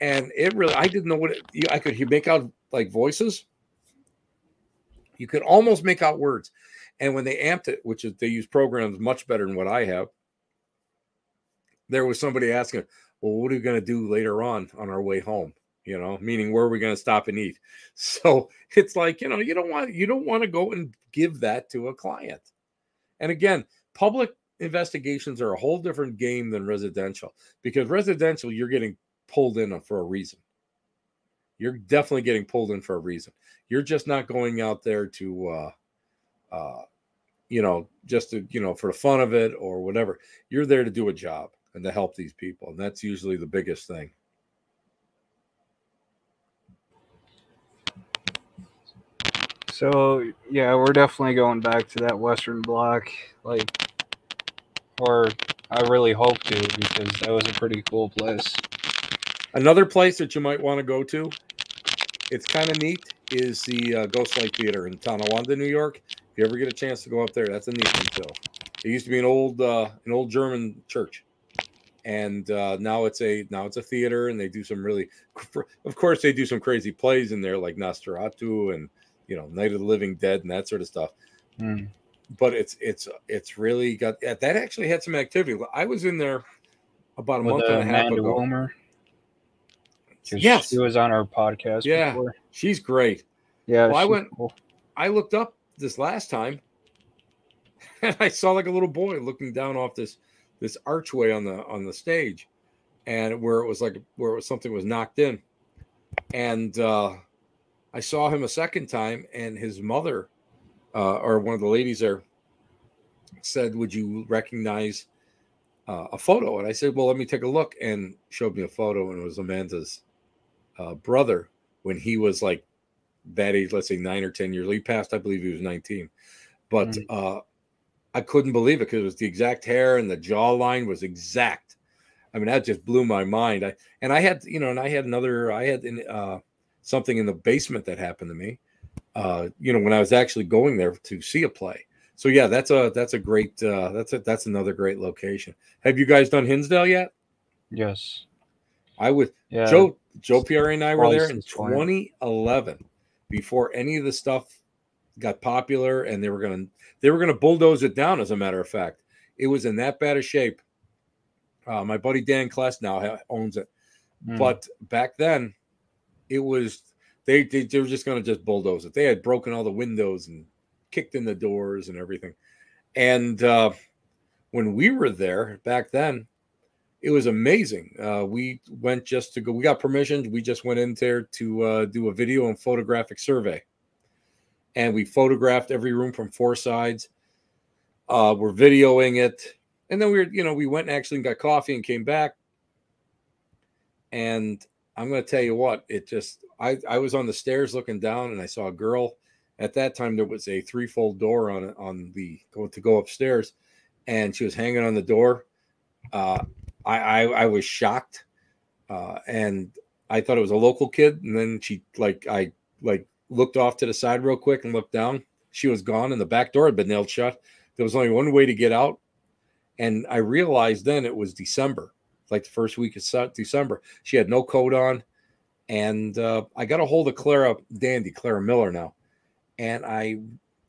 and it really I didn't know what it, I could make out like voices you could almost make out words. And when they amped it, which is they use programs much better than what I have, there was somebody asking, Well, what are we going to do later on on our way home? You know, meaning where are we going to stop and eat? [LAUGHS] So it's like, you know, you don't want you don't want to go and give that to a client. And again, public investigations are a whole different game than residential because residential, you're getting pulled in for a reason. You're definitely getting pulled in for a reason. You're just not going out there to, uh, uh, you know, just to, you know, for the fun of it or whatever. You're there to do a job and to help these people. And that's usually the biggest thing. So yeah, we're definitely going back to that Western Block, like, or I really hope to because that was a pretty cool place. Another place that you might want to go to it's kind of neat is the uh, Ghost Light Theater in Tonawanda, New York. If you ever get a chance to go up there, that's a neat one too. It used to be an old uh, an old German church, and uh, now it's a now it's a theater, and they do some really, of course, they do some crazy plays in there like Nosferatu and you know Night of the Living Dead and that sort of stuff. Mm. But it's it's it's really got that actually had some activity. I was in there about a With month and a half Amanda ago. Wilmer. Yes, she was on our podcast. Yeah, before. she's great. Yeah, well, I went. Cool. I looked up this last time, [LAUGHS] and I saw like a little boy looking down off this this archway on the on the stage, and where it was like where it was something was knocked in, and uh, I saw him a second time, and his mother, uh, or one of the ladies there, said, "Would you recognize?" Uh, a photo and I said, Well, let me take a look and showed me a photo and it was Amanda's uh, brother when he was like that age, let's say nine or 10 years. He passed, I believe he was 19. But mm-hmm. uh, I couldn't believe it because it was the exact hair and the jawline was exact. I mean, that just blew my mind. I and I had, you know, and I had another, I had uh, something in the basement that happened to me. Uh, you know, when I was actually going there to see a play. So yeah, that's a that's a great uh, that's a that's another great location. Have you guys done Hinsdale yet? Yes. I would. Yeah. Joe Joe Pierre and I were there in 2011 before any of the stuff got popular, and they were gonna they were gonna bulldoze it down. As a matter of fact, it was in that bad a shape. Uh, my buddy Dan Kless now owns it, mm. but back then, it was they, they they were just gonna just bulldoze it. They had broken all the windows and kicked in the doors and everything, and uh, when we were there back then, it was amazing. Uh, we went just to go. We got permission. We just went in there to uh, do a video and photographic survey, and we photographed every room from four sides. Uh, we're videoing it, and then we were, you know, we went and actually got coffee and came back. And I'm going to tell you what, it just I I was on the stairs looking down, and I saw a girl. At that time, there was a threefold door on on the go to go upstairs, and she was hanging on the door. Uh, I, I, I was shocked, uh, and I thought it was a local kid. And then she like I like looked off to the side real quick and looked down. She was gone, and the back door had been nailed shut. There was only one way to get out, and I realized then it was December, like the first week of December. She had no coat on, and uh, I got a hold of Clara Dandy, Clara Miller now, and I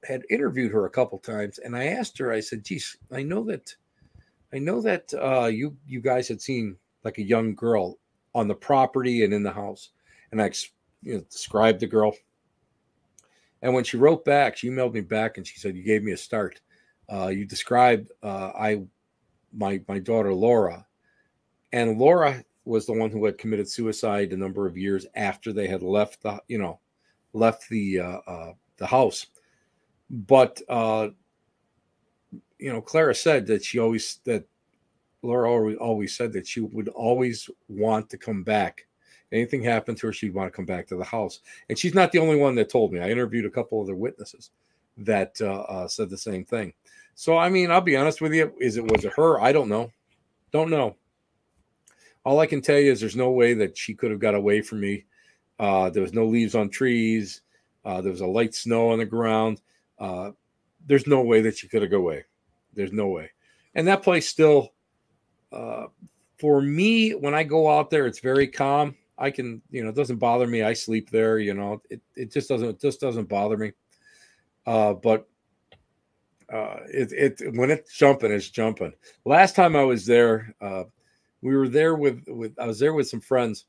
had interviewed her a couple times, and I asked her. I said, "Geez, I know that." I know that uh, you you guys had seen like a young girl on the property and in the house, and I you know, described the girl. And when she wrote back, she emailed me back and she said, "You gave me a start. Uh, you described uh, I my my daughter Laura, and Laura was the one who had committed suicide a number of years after they had left the you know left the uh, uh the house, but." Uh, you know, Clara said that she always that Laura always said that she would always want to come back Anything happened to her, she'd want to come back to the house. And she's not the only one that told me. I interviewed a couple other witnesses that uh, uh, said the same thing. So, I mean, I'll be honest with you. Is it was it her? I don't know. Don't know. All I can tell you is there's no way that she could have got away from me. Uh, there was no leaves on trees. Uh, there was a light snow on the ground. Uh, there's no way that she could have got away. There's no way. And that place still, uh, for me, when I go out there, it's very calm. I can, you know, it doesn't bother me. I sleep there. You know, it, it just doesn't it just doesn't bother me. Uh, but uh, it it when it's jumping, it's jumping. Last time I was there, we were there with with I was there with some friends,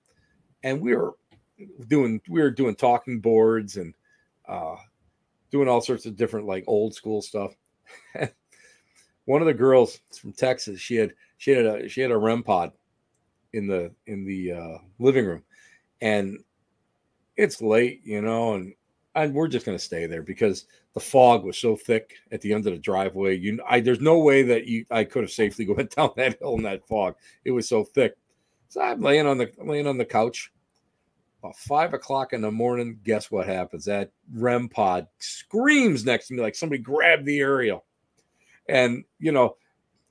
and we were doing we were doing talking boards and uh, doing all sorts of different like old school stuff. [LAUGHS] One of the girls from Texas, she had she had a she had a REM pod in the in the uh, living room, and it's late, you know, and and we're just gonna stay there because the fog was so thick at the end of the driveway. You, I there's no way that you I could have safely [LAUGHS] went down that hill in that fog. It was so thick. So I'm laying on the laying on the couch. About five o'clock in the morning, guess what happens? That REM pod screams next to me like somebody grabbed the aerial. And you know,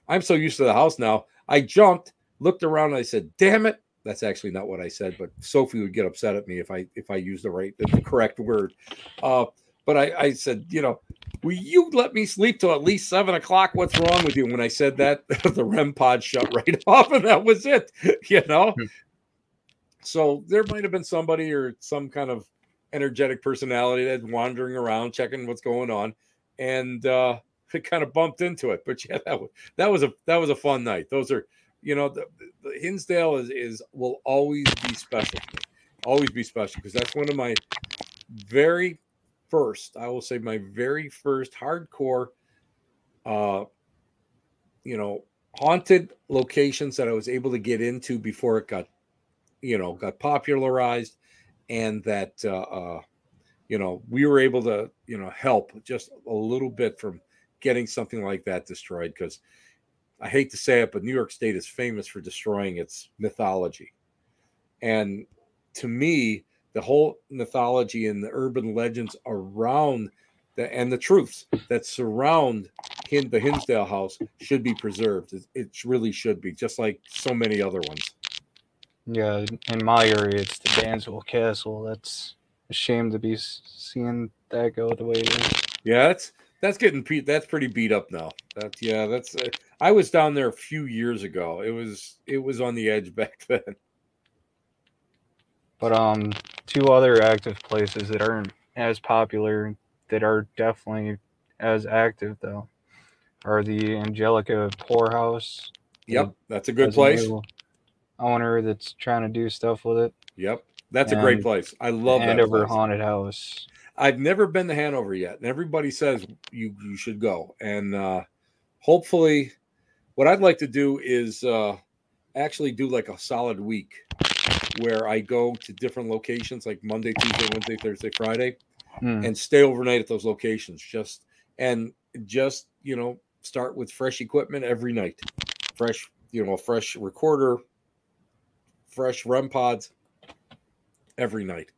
I'm so used to the house now. I jumped, looked around, and I said, "Damn it!" That's actually not what I said, but Sophie would get upset at me if I if I used the right the correct word. Uh, but I, I said, you know, will you let me sleep till at least seven o'clock? What's wrong with you? When I said that, [LAUGHS] the REM pod shut right [LAUGHS] off, and that was it. [LAUGHS] You know. Hmm. So there might have been somebody or some kind of energetic personality that's wandering around checking what's going on, and uh, it kind of bumped into it. But yeah, that was that was a that was a fun night. Those are, you know, the, the Hinsdale is is will always be special, always be special because that's one of my very first. I will say my very first hardcore, uh, you know, haunted locations that I was able to get into before it got, you know, got popularized, and that uh, uh you know we were able to you know help just a little bit from getting something like that destroyed because I hate to say it, but New York State is famous for destroying its mythology. And to me, the whole mythology and the urban legends around the and the truths that surround the Hinsdale house should be preserved. It, it really should be, just like so many other ones. Yeah, in my area, it's the Dansville Castle. That's a shame to be seeing that go the way it is. Yeah, that's that's getting that's pretty beat up now. That's yeah, that's uh, I was down there a few years ago. It was it was on the edge [LAUGHS] back then. But um two other active places that aren't as popular that are definitely as active though are the Angelica Poorhouse. Yep, that's a good place. owner that's trying to do stuff with it. Yep, that's and a great place. I love Hanover Haunted House. I've never been to Hanover yet, and everybody says you you should go. And uh, hopefully, what I'd like to do is uh, actually do like a solid week where I go to different locations, like Monday, Tuesday, Wednesday, Thursday, Friday, hmm. and stay overnight at those locations. Just and just you know start with fresh equipment every night, fresh you know fresh recorder, fresh REM pods every night,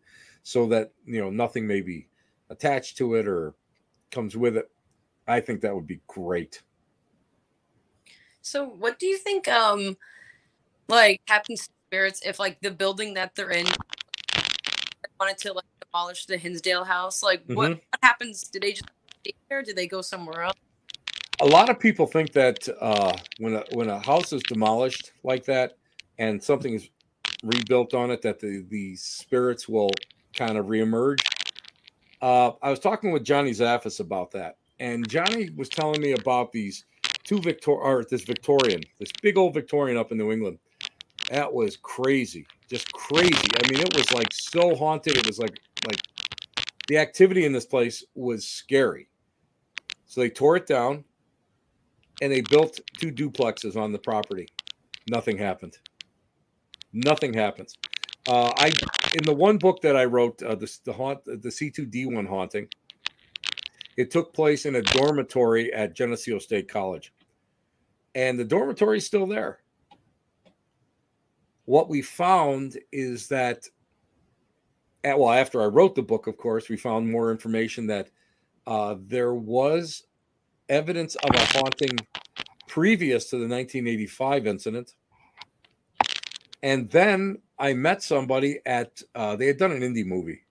so that you know nothing may be attached to it or comes with it. I think that would be great. So, what do you think? Um, like happens to spirits if like the building that they're in wanted to like demolish the Hinsdale house? Like, mm-hmm. what, what happens? Did they just stay there? Did they go somewhere else? A lot of people think that uh, when a, when a house is demolished like that and something is rebuilt on it, that the the spirits will kind of reemerge. Uh, I was talking with Johnny Zaffis about that, and Johnny was telling me about these two Victor or this Victorian, this big old Victorian up in New England. That was crazy, just crazy. I mean, it was like so haunted. It was like like the activity in this place was scary. So they tore it down, and they built two duplexes on the property. Nothing happened. Nothing happens. Uh, I in the one book that I wrote, uh, the the haunt the C two D one haunting. It took place in a dormitory at Geneseo State College, and the dormitory is still there. what we found is that at, well after i wrote the book of course we found more information that uh, there was evidence of a haunting previous to the 1985 incident and then i met somebody at uh, they had done an indie movie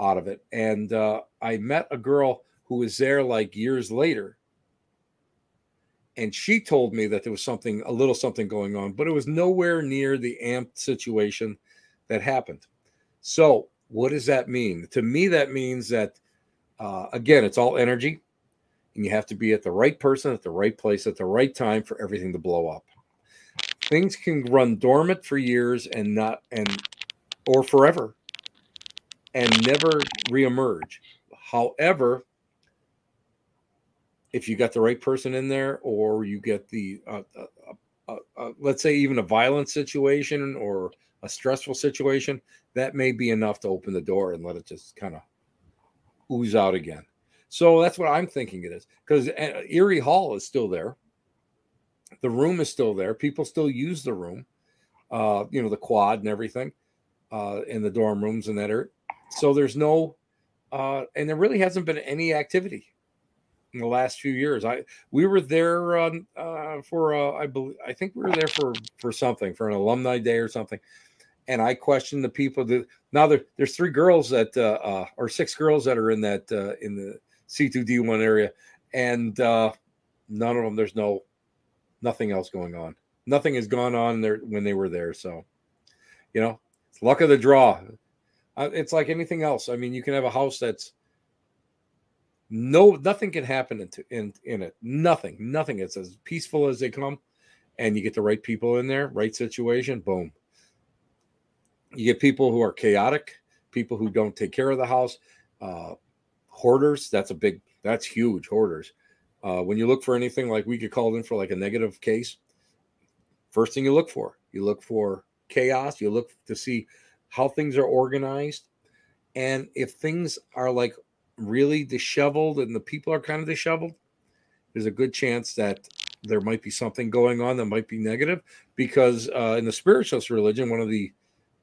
out of it and uh, i met a girl who was there like years later. And she told me that there was something a little something going on but it was nowhere near the amped situation that happened. So what does that mean? To me that means that uh, again it's all energy and you have to be at the right person at the right place at the right time for everything to blow up things can run dormant for years and not and or forever and never reemerge. However if you got the right person in there or you get the uh, uh, uh, uh, let's say even a violent situation or a stressful situation that may be enough to open the door and let it just kind of ooze out again. So that's what i'm thinking it is because uh, erie hall is still there the room is still there. People still use the room uh, you know the quad and everything uh, in the dorm rooms and that area. So there's no uh, and there really hasn't been any activity in the last few years. I we were there uh, for uh, I believe I think we were there for for something for an alumni day or something, and I questioned the people that now there, there's three girls that uh, uh or six girls that are in that uh, in the C2D1 area, and uh, none of them there's no nothing else going on. Nothing has gone on there when they were there. So, you know, luck of the draw. it's like anything else. I mean, you can have a house that's no, nothing can happen in, in in it. Nothing, nothing. It's as peaceful as they come, and you get the right people in there, right situation. Boom. You get people who are chaotic, people who don't take care of the house, uh, hoarders. That's a big. That's huge. Hoarders. Uh, when you look for anything like we get called in for like a negative case, first thing you look for, you look for chaos. You look to see how things are organized, and if things are like really disheveled and the people are kind of disheveled, there's a good chance that there might be something going on that might be negative because uh, in the spiritualist religion, one of the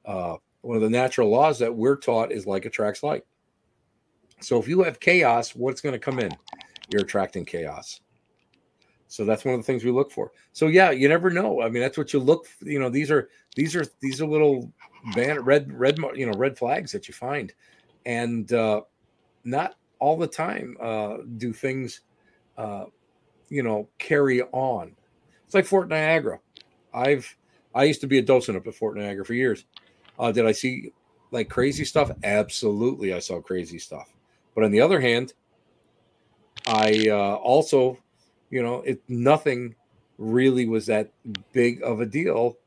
uh, one of the natural laws that we're taught is like attracts like. So if you have chaos, what's going to come in? You're attracting chaos. So that's one of the things we look for. So yeah, you never know. I mean, that's what you look. You know, these are these are these are little ban- red red you know red flags that you find, and uh, not all the time uh, do things, uh, you know, carry on. It's like Fort Niagara. I've I used to be a docent up at Fort Niagara for years. Uh, did I see like crazy stuff? Absolutely, I saw crazy stuff. But on the other hand, I uh, also, you know, it nothing really was that big of a deal.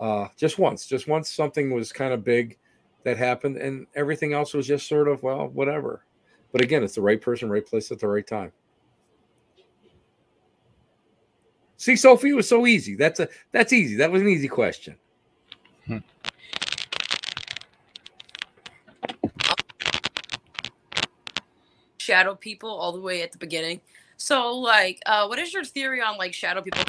Uh, just once, just once something was kind of big that happened, and everything else was just sort of well, whatever. But again, it's the right person, right place at the right time. See, Sophie, was so easy. That's a that's easy. That was an easy question. Shadow people all the way at the beginning. So, like, uh, what is your theory on like shadow people?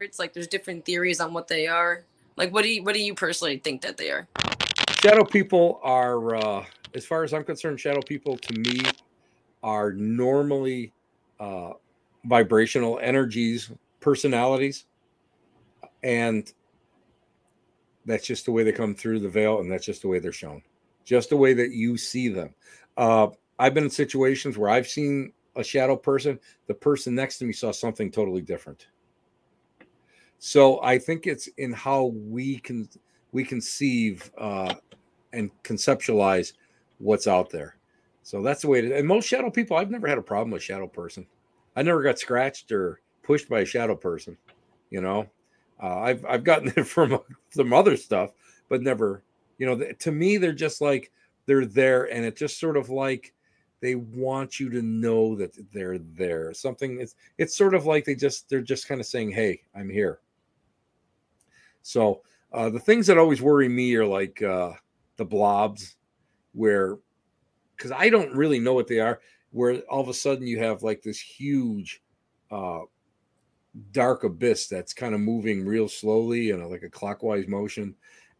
It's like there's different theories on what they are. Like, what do you what do you personally think that they are? shadow people are, uh, as far as I'm concerned, shadow people to me are normally uh, vibrational energies, personalities, and that's just the way they come through the veil, and that's just the way they're shown, just the way that you see them. Uh, I've been in situations where I've seen a shadow person, the person next to me saw something totally different. So I think it's in how we can we conceive uh, and conceptualize what's out there. So that's the way to. And most shadow people, I've never had a problem with shadow person. I never got scratched or pushed by a shadow person. You know, uh, I've I've gotten [LAUGHS] it from some other stuff, but never. You know, to me, they're just like they're there, and it's just sort of like they want you to know that they're there. Something it's it's sort of like they just they're just kind of saying, "Hey, I'm here." So uh, the things that always worry me are like uh, the blobs, where because I don't really know what they are, where all of a sudden you have like this huge uh, dark abyss that's kind of moving real slowly in a, like a clockwise motion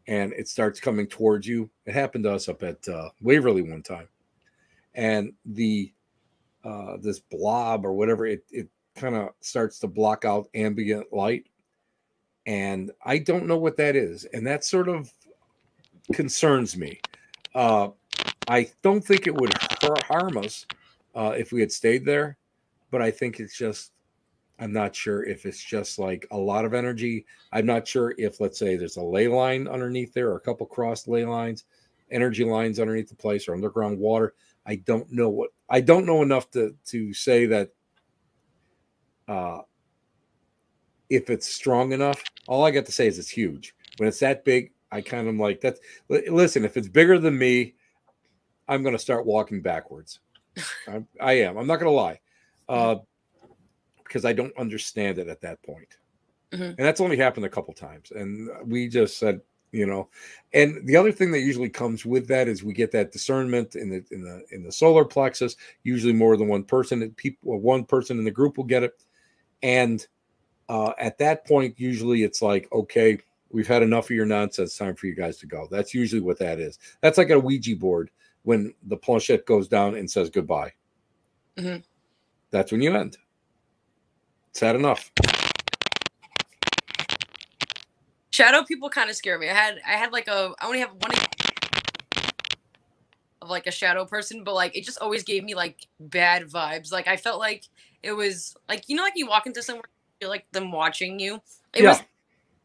and it starts coming towards you. It happened to us up at uh, waverly one time. And the uh, this blob or whatever it, it kind of starts to block out ambient light. And i don't know what that is and that sort of concerns me. Uh, i don't think it would harm us uh, if we had stayed there but i think it's just I'm not sure if it's just like a lot of energy. I'm not sure if, let's say, there's a ley line underneath there or a couple crossed ley lines, energy lines underneath the place or underground water. I don't know what I don't know enough to to say that uh, if it's strong enough. All I got to say is it's huge. When it's that big, I kind of like that. Listen, if it's bigger than me, I'm going to start walking backwards. [LAUGHS] I, I, am. I'm not going to lie. Uh, because I don't understand it at that point. Mm-hmm. And that's only happened a couple times. And we just said, you know, and the other thing that usually comes with that is we get that discernment in the in the in the solar plexus. Usually more than one person. People, one person in the group will get it, and uh, at that point, usually it's like, okay, we've had enough of your nonsense. Time for you guys to go. That's usually what that is. That's like a Ouija board when the planchette goes down and says goodbye. Mm-hmm. That's when you end. Sad enough. Shadow people kind of scare me. I had I had like a I only have one of like a shadow person, but like it just always gave me like bad vibes. Like I felt like it was like you know like you walk into somewhere you feel like them watching you. It yeah. was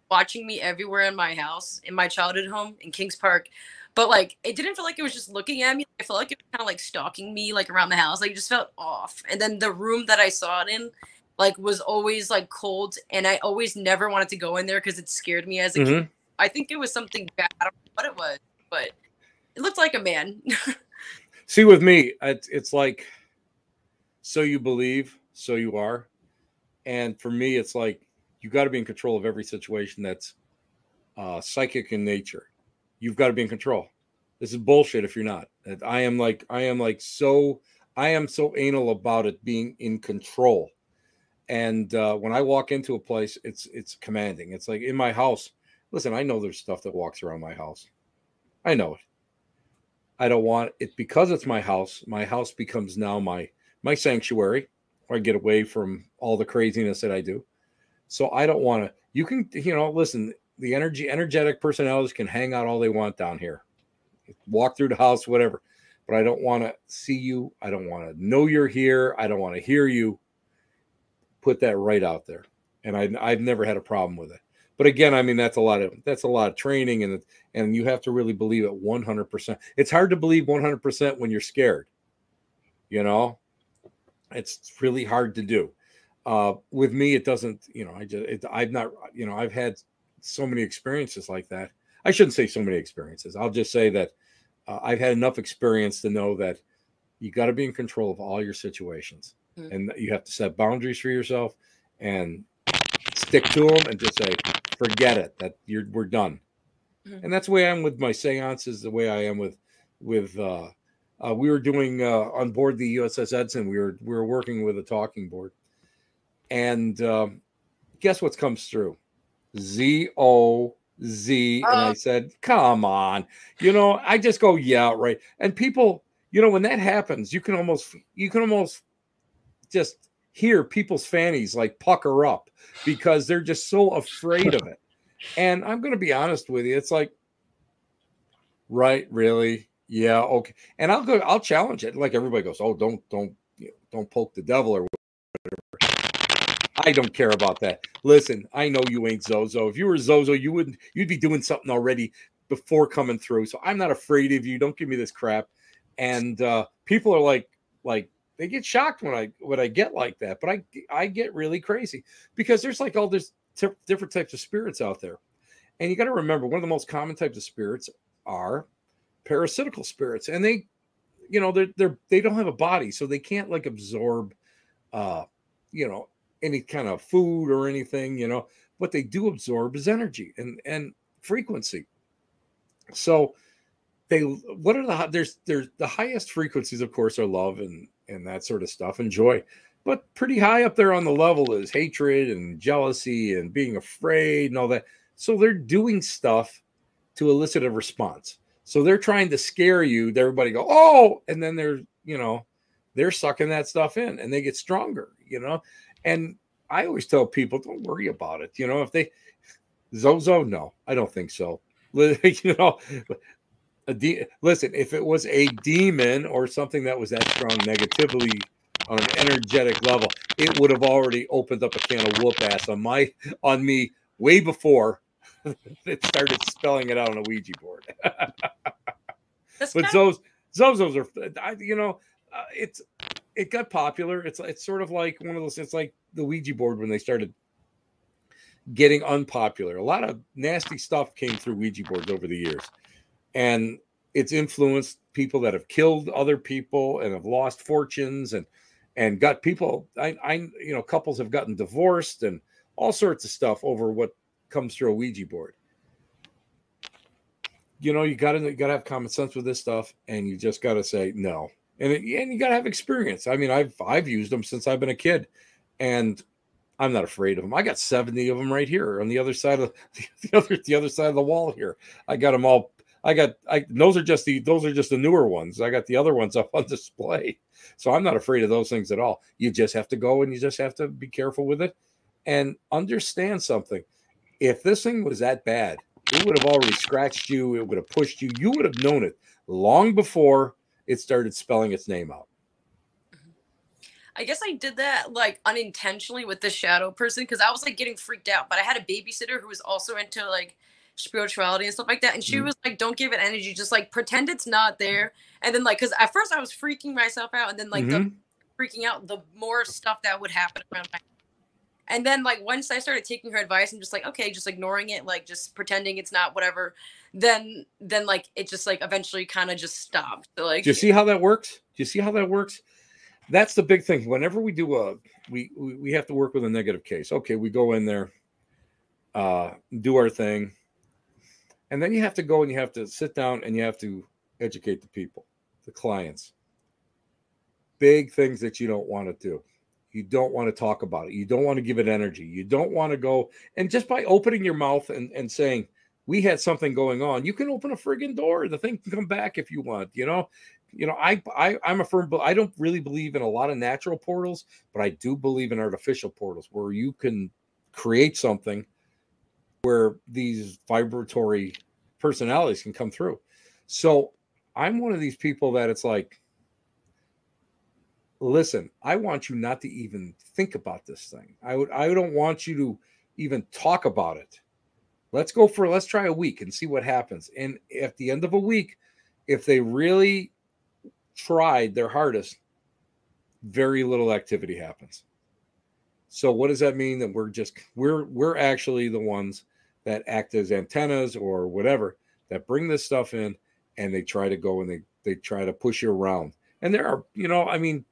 watching me everywhere in my house, in my childhood home in Kings Park. But like it didn't feel like it was just looking at me. I felt like it was kind of like stalking me like around the house. Like it just felt off. And then the room that I saw it in, like was always like cold and I always never wanted to go in there because it scared me as a mm-hmm. kid. I think it was something bad. I don't know what it was, but it looked like a man. [LAUGHS] See, with me, it's, it's like so you believe, so you are. And for me, it's like you got to be in control of every situation that's uh, psychic in nature. You've got to be in control. This is bullshit if you're not. I am like, I am like so, I am so anal about it being in control and uh, when I walk into a place, it's it's commanding. It's like in my house. Listen, I know there's stuff that walks around my house. I know it. I don't want it because it's my house. My house becomes now my my sanctuary, where I get away from all the craziness that I do. So I don't want to. You can, you know, listen. The energy, energetic personalities can hang out all they want down here, walk through the house, whatever. But I don't want to see you. I don't want to know you're here. I don't want to hear you put that right out there. And I, I've never had a problem with it. But again, I mean that's a lot of that's a lot of training, and and you have to really believe it 100. percent It's hard to believe 100 percent when you're scared. You know, it's really hard to do. Uh, with me, it doesn't. You know, I just it, I've not. You know, I've had so many experiences like that. I shouldn't say so many experiences. I'll just say that uh, I've had enough experience to know that you got to be in control of all your situations mm-hmm. and you have to set boundaries for yourself and stick to them and just say forget it that you're we're done mm-hmm. and that's the way i'm with my seances the way i am with with uh, uh we were doing uh on board the uss edson we were we were working with a talking board and um guess what comes through z o z and i uh. said come on you know i just go yeah right and people you know when that happens you can almost you can almost just hear people's fannies like pucker up because they're just so afraid of it. And I'm going to be honest with you, it's like, right, really, yeah, okay. And I'll go, I'll challenge it. Like everybody goes, oh, don't, don't, don't poke the devil or whatever. I don't care about that. Listen, I know you ain't Zozo. If you were Zozo, you wouldn't. You'd be doing something already before coming through. So I'm not afraid of you. Don't give me this crap. And uh, people are like, like they get shocked when I when I get like that, but I I get really crazy because there's like all this t- different types of spirits out there, and you got to remember one of the most common types of spirits are parasitical spirits, and they, you know, they're they're they don't have a body, so they can't like absorb, uh, you know, any kind of food or anything, you know. What they do absorb is energy and and frequency. So they what are the there's there's the highest frequencies of course are love and and that sort of stuff and joy but pretty high up there on the level is hatred and jealousy and being afraid and all that. So they're doing stuff to elicit a response. So they're trying to scare you. Everybody go, oh, and then they're, you know, they're sucking that stuff in and they get stronger, you know. And I always tell people, don't worry about it. You know, if they Zozo, no, I don't think so. [LAUGHS] you know, a de- listen, if it was a demon or something that was that strong negatively on an energetic level, it would have already opened up a can of whoop ass on my on me way before [LAUGHS] it started spelling it out on a Ouija board. [LAUGHS] but those Zozos are, you know, uh, it's it got popular. It's it's sort of like one of those. It's like the Ouija board when they started getting unpopular. A lot of nasty stuff came through Ouija boards over the years, and it's influenced people that have killed other people and have lost fortunes and and got people. I, I you know couples have gotten divorced and all sorts of stuff over what comes through a Ouija board. You know, you gotta you gotta have common sense with this stuff, and you just gotta say no. And, it, and you gotta have experience. I mean, I've I've used them since I've been a kid, and I'm not afraid of them. I got 70 of them right here on the other side of [LAUGHS] the other the other side of the wall here. I got them all. I got I those are just the those are just the newer ones. I got the other ones up on [LAUGHS] display. So I'm not afraid of those things at all. You just have to go and you just have to be careful with it and understand something. If this thing was that bad, it would have already scratched you, it would have pushed you. You would have known it long before it started spelling its name out. I guess I did that like unintentionally with the shadow person because I was like getting freaked out. But I had a babysitter who was also into like spirituality and stuff like that. And she mm-hmm. was like, don't give it energy, just like pretend it's not there. And then like, cause at first I was freaking myself out, and then like mm-hmm. the freaking out, the more stuff that would happen around my and then like once I started taking her advice and just like, okay, just ignoring it, like just pretending it's not whatever, then then like it just like eventually kind of just stopped. So, like Do you see how that works? Do you see how that works? that's the big thing. Whenever we do a, we we have to work with a negative case. Okay, we go in there, uh, do our thing, and then you have to go and you have to sit down and you have to educate the people, the clients. Big things that you don't want to do. You don't want to talk about it. You don't want to give it energy. You don't want to go and just by opening your mouth and, and saying, we had something going on. You can open a friggin' door. The thing can come back if you want. You know, you know, I, I I'm a firm, but I don't really believe in a lot of natural portals, but I do believe in artificial portals where you can create something where these vibratory personalities can come through. So I'm one of these people that it's like, listen, I want you not to even think about this thing. I would I don't want you to even talk about it. Let's go for let's try a week and see what happens. And at the end of a week, if they really tried their hardest, very little activity happens. So what does that mean that we're just we're we're actually the ones that act as antennas or whatever that bring this stuff in and they try to go and they they try to push you around. And there are, you know, I mean,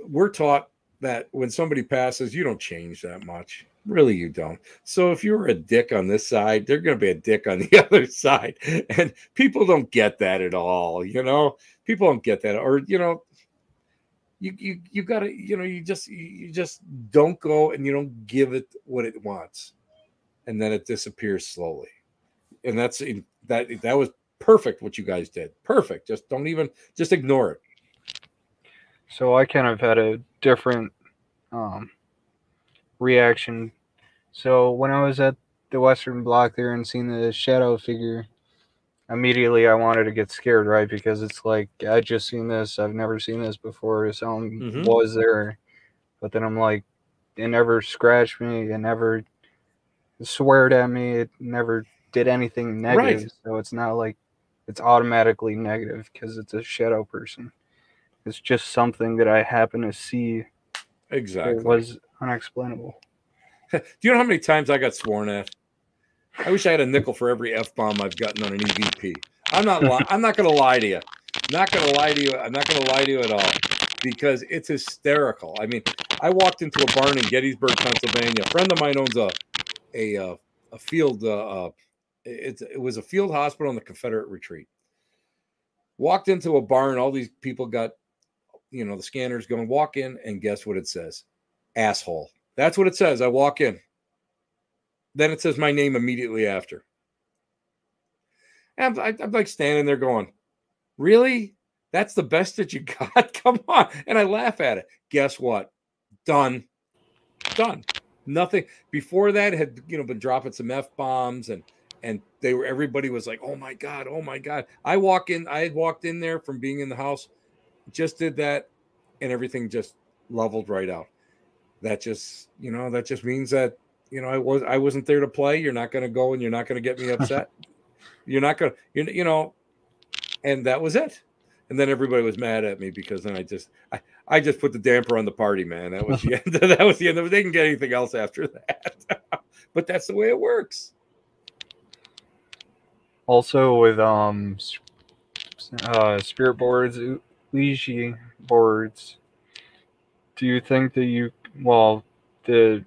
we're taught that when somebody passes, you don't change that much. Really, you don't. So if you're a dick on this side, they're going to be a dick on the [LAUGHS] other side. And people don't get that at all. You know, people don't get that. Or, you know, you you you got to, you know, you just you just don't go and you don't give it what it wants. And then it disappears slowly. And that's that that was perfect what you guys did. Perfect. Just don't even just ignore it. So I kind of had a different um reaction. So when I was at the Western Block there and seen the shadow figure, immediately I wanted to get scared, right? Because it's like I just seen this, I've never seen this before. Something mm-hmm. was there, but then I'm like, it never scratched me, it never sweared at me, it never did anything negative. Right. So it's not like it's automatically negative because it's a shadow person. It's just something that I happen to see. Exactly. It was unexplainable. [LAUGHS] Do you know how many times I got sworn at? I wish I had a nickel for every f bomb I've gotten on an EVP. I'm not. Li- [LAUGHS] I'm not going to lie to you. Not going to lie to you. I'm not going to lie to you at all because it's hysterical. I mean, I walked into a barn in Gettysburg, Pennsylvania. A friend of mine owns a a uh, a field. Uh, uh, it, it was a field hospital in the Confederate retreat. Walked into a barn. All these people got you know, the scanner's going walk in, and guess what it says? Asshole. That's what it says. I walk in. Then it says my name immediately after. And I'm, I'm like standing there going, Really? That's the best that you [LAUGHS] got? Come on. And I laugh at it. Guess what? Done. Done. Nothing. Before that had, you know, been dropping some F bombs and and they were everybody was like, "Oh my god, oh my god." I walk in I had walked in there from being in the house, just did that and everything just leveled right out. That just, you know, that just means that, you know, I was I wasn't there to play. You're not going to go and you're not going to get me upset. [LAUGHS] you're not going to you, you know, and that was it. And then everybody was mad at me because then I just I, I just put the damper on the party, man. That was the end. [LAUGHS] that was the end. They didn't get anything else after that. [LAUGHS] but that's the way it works. Also with um uh spirit boards, Ouija boards, do you think that you well the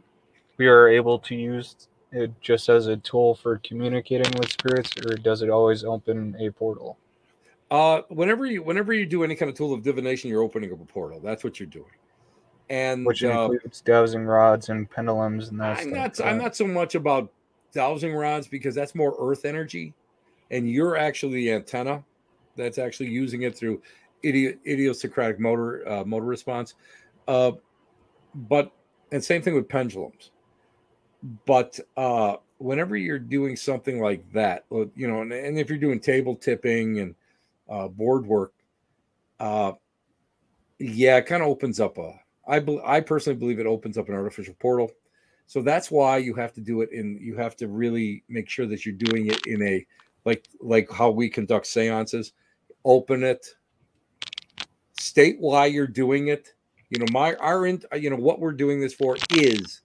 we are able to use it just as a tool for communicating with spirits or does it always open a portal? Uh, whenever you whenever you do any kind of tool of divination, you're opening up a portal. That's what you're doing. And which uh, includes dowsing rods and pendulums and that I'm stuff. not I'm not so much about dowsing rods because that's more earth energy, and you're actually the antenna that's actually using it through idi- idiosyncratic motor uh, motor response. Uh, but and same thing with pendulums. But uh, whenever you're doing something like that, you know, and, and if you're doing table tipping and uh, board work, uh, yeah, it kind of opens up a. I be, I personally believe it opens up an artificial portal. So that's why you have to do it in. You have to really make sure that you're doing it in a like like how we conduct seances. Open it. State why you're doing it. You know, my our in, you know what we're doing this for is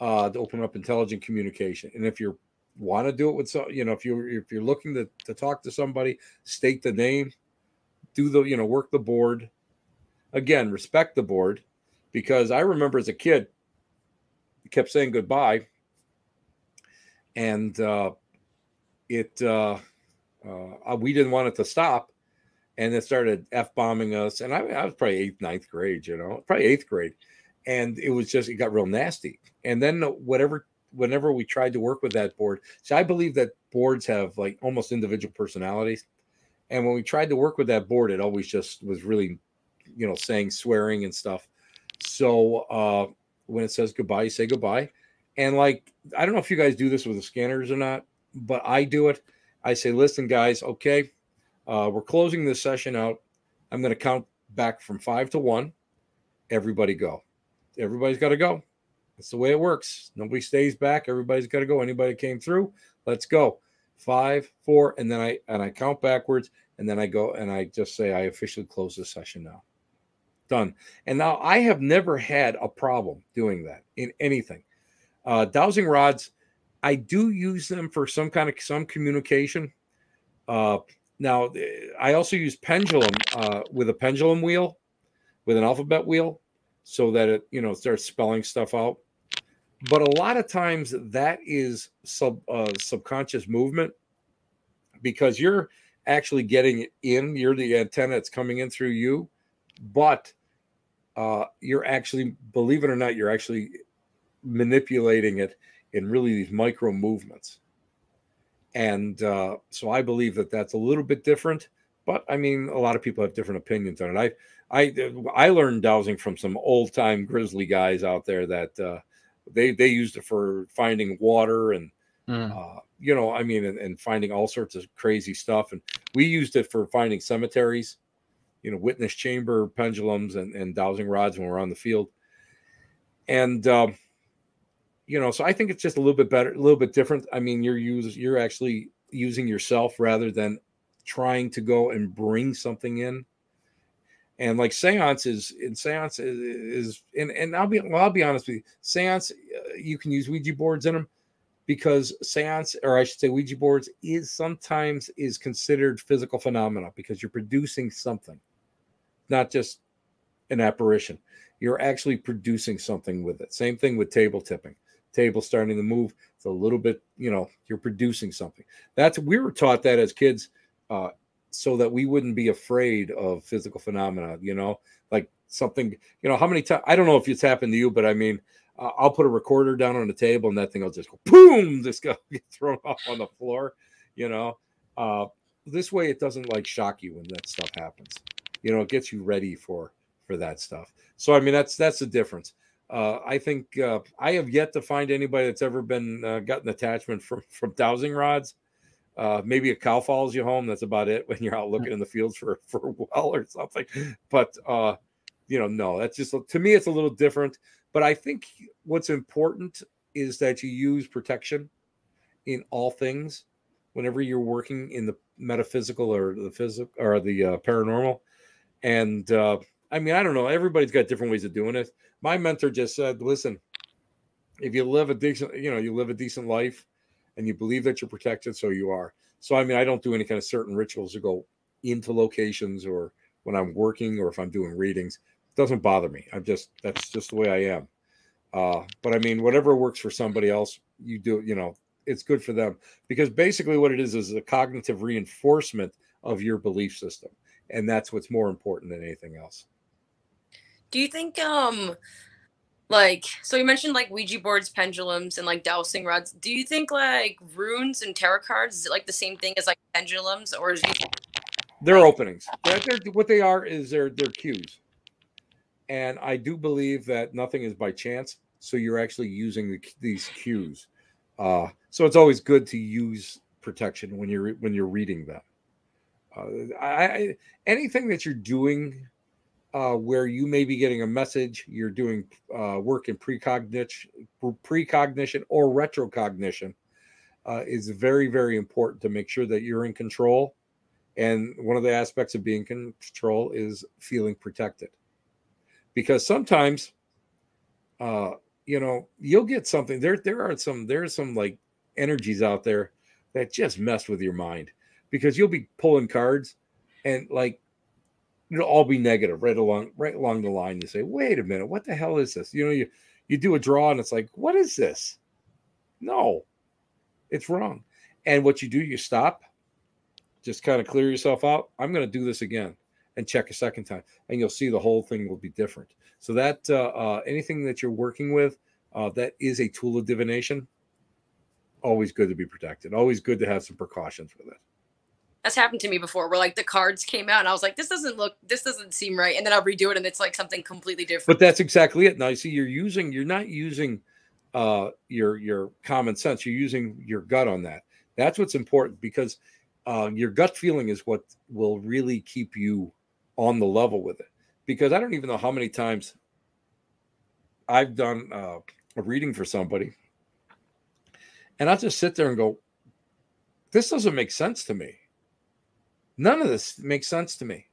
uh, to open up intelligent communication. And if you're want to do it with so you know if you're if you're looking to, to talk to somebody state the name do the you know work the board. Again respect the board because i remember as a kid kept saying goodbye. And uh it uh, uh we didn't want it to stop and it started f-bombing us. And I, I was probably eighth ninth grade you know probably eighth grade. And it was just it got real nasty. And then whatever whenever we tried to work with that board, so I believe that boards have like almost individual personalities. And when we tried to work with that board, it always just was really, you know, saying swearing and stuff. So uh, when it says goodbye, you say goodbye. And like, I don't know if you guys do this with the scanners or not, but I do it. I say, listen, guys, okay, uh, we're closing this session out. I'm going to count back from five to one. Everybody go. Everybody's got to go. That's the way it works. Nobody stays back. Everybody's got to go. Anybody came through, let's go. Five, four, and then I and I count backwards, and then I go and I just say I officially close the session now. Done. And now I have never had a problem doing that in anything. Uh, dowsing rods, I do use them for some kind of some communication. Uh, now I also use pendulum uh, with a pendulum wheel, with an alphabet wheel, so that it you know starts spelling stuff out but a lot of times that is sub uh, subconscious movement because you're actually getting it in you're the antenna that's coming in through you but uh, you're actually believe it or not you're actually manipulating it in really these micro movements. And uh, so i believe that that's a little bit different but i mean a lot of people have different opinions on it. I i i learned dowsing from some old time grizzly guys out there that uh, they they used it for finding water and mm. uh, you know, I mean, and, and, finding all sorts of crazy stuff. And we used it for finding cemeteries, you know, witness chamber pendulums and, and dowsing rods when we're on the field. And um, you know, so I think it's just a little bit better, a little bit different. I mean, you're use you're actually using yourself rather than trying to go and bring something in and like seance is in seance is, is and, and I'll be well, I'll be honest with you, seance uh, you can use Ouija boards in them because seance or I should say Ouija boards is sometimes is considered physical phenomena because you're producing something, not just an apparition. You're actually producing something with it. Same thing with table tipping. Table starting to move. It's a little bit, you know, you're producing something. That's we were taught that as kids. Uh, so that we wouldn't be afraid of physical phenomena. You know, like something. You know, how many times? I don't know if it's happened to you, but I mean, I'll put a recorder down on the table, and that thing will just go boom, [LAUGHS] just go get thrown [LAUGHS] off on the floor. You know, uh, this way it doesn't like shock you when that stuff happens. You know, it gets you ready for for that stuff. So I mean, that's that's the difference. Uh, I think uh, I have yet to find anybody that's ever been uh, gotten attachment from from dowsing rods. Uh, maybe a cow follows you home. That's about it [LAUGHS] when you're out looking in the fields for [LAUGHS] for a well or something. But uh, you know, no, that's just to me, it's a little different. But I think what's important is that you use protection in all things whenever you're working in the metaphysical or the physical or the uh, paranormal. And uh, I mean, I don't know. Everybody's got different ways of doing it. My mentor just said, "Listen, if you live a decent, you know, you live a decent life, and you believe that you're protected, so you are." So I mean, I don't do any kind of certain rituals to go into locations or when I'm working or if I'm doing readings. It doesn't bother me. I'm just that's just the way I am. Uh, but I mean, whatever works for somebody else, you do. You know, it's good for them because basically what it is is a cognitive reinforcement of your belief system, and that's what's more important than anything else. Do you think um like so you mentioned like Ouija boards, pendulums, and like dowsing rods. Do you think like runes and tarot cards is it like the same thing as like pendulums, or is it- they're openings? They're, they're, what they are is they're they're cues, and I do believe that nothing is by chance. So you're actually using the, these cues. Uh, so it's always good to use protection when you're when you're reading them. Uh, I, I anything that you're doing uh, where you may be getting a message, you're doing uh, work in precognition, precognition or retrocognition, uh, is very, very important to make sure that you're in control. And one of the aspects of being in control is feeling protected, because sometimes, uh, you know, you'll get something. There, there are some, there's some like energies out there that just mess with your mind, because you'll be pulling cards, and like it'll all be negative right along right along the line. You say, wait a minute, what the hell is this? You know, you you do a draw and it's like, what is this? No, it's wrong. And what you do, you stop, just kind of clear yourself out. I'm going to do this again and check a second time, and you'll see the whole thing will be different. So that uh, uh, anything that you're working with uh, that is a tool of divination, always good to be protected. Always good to have some precautions with it that's happened to me before where like the cards came out and I was like, this doesn't look, this doesn't seem right. And then I'll redo it and it's like something completely different. But that's exactly it. Now you see, you're using, you're not using uh your your common sense, you're using your gut on that. That's what's important because uh, your gut feeling is what will really keep you on the level with it. Because I don't even know how many times I've done uh, a reading for somebody, and I'll just sit there and go, "This doesn't make sense to me." None of this makes sense to me.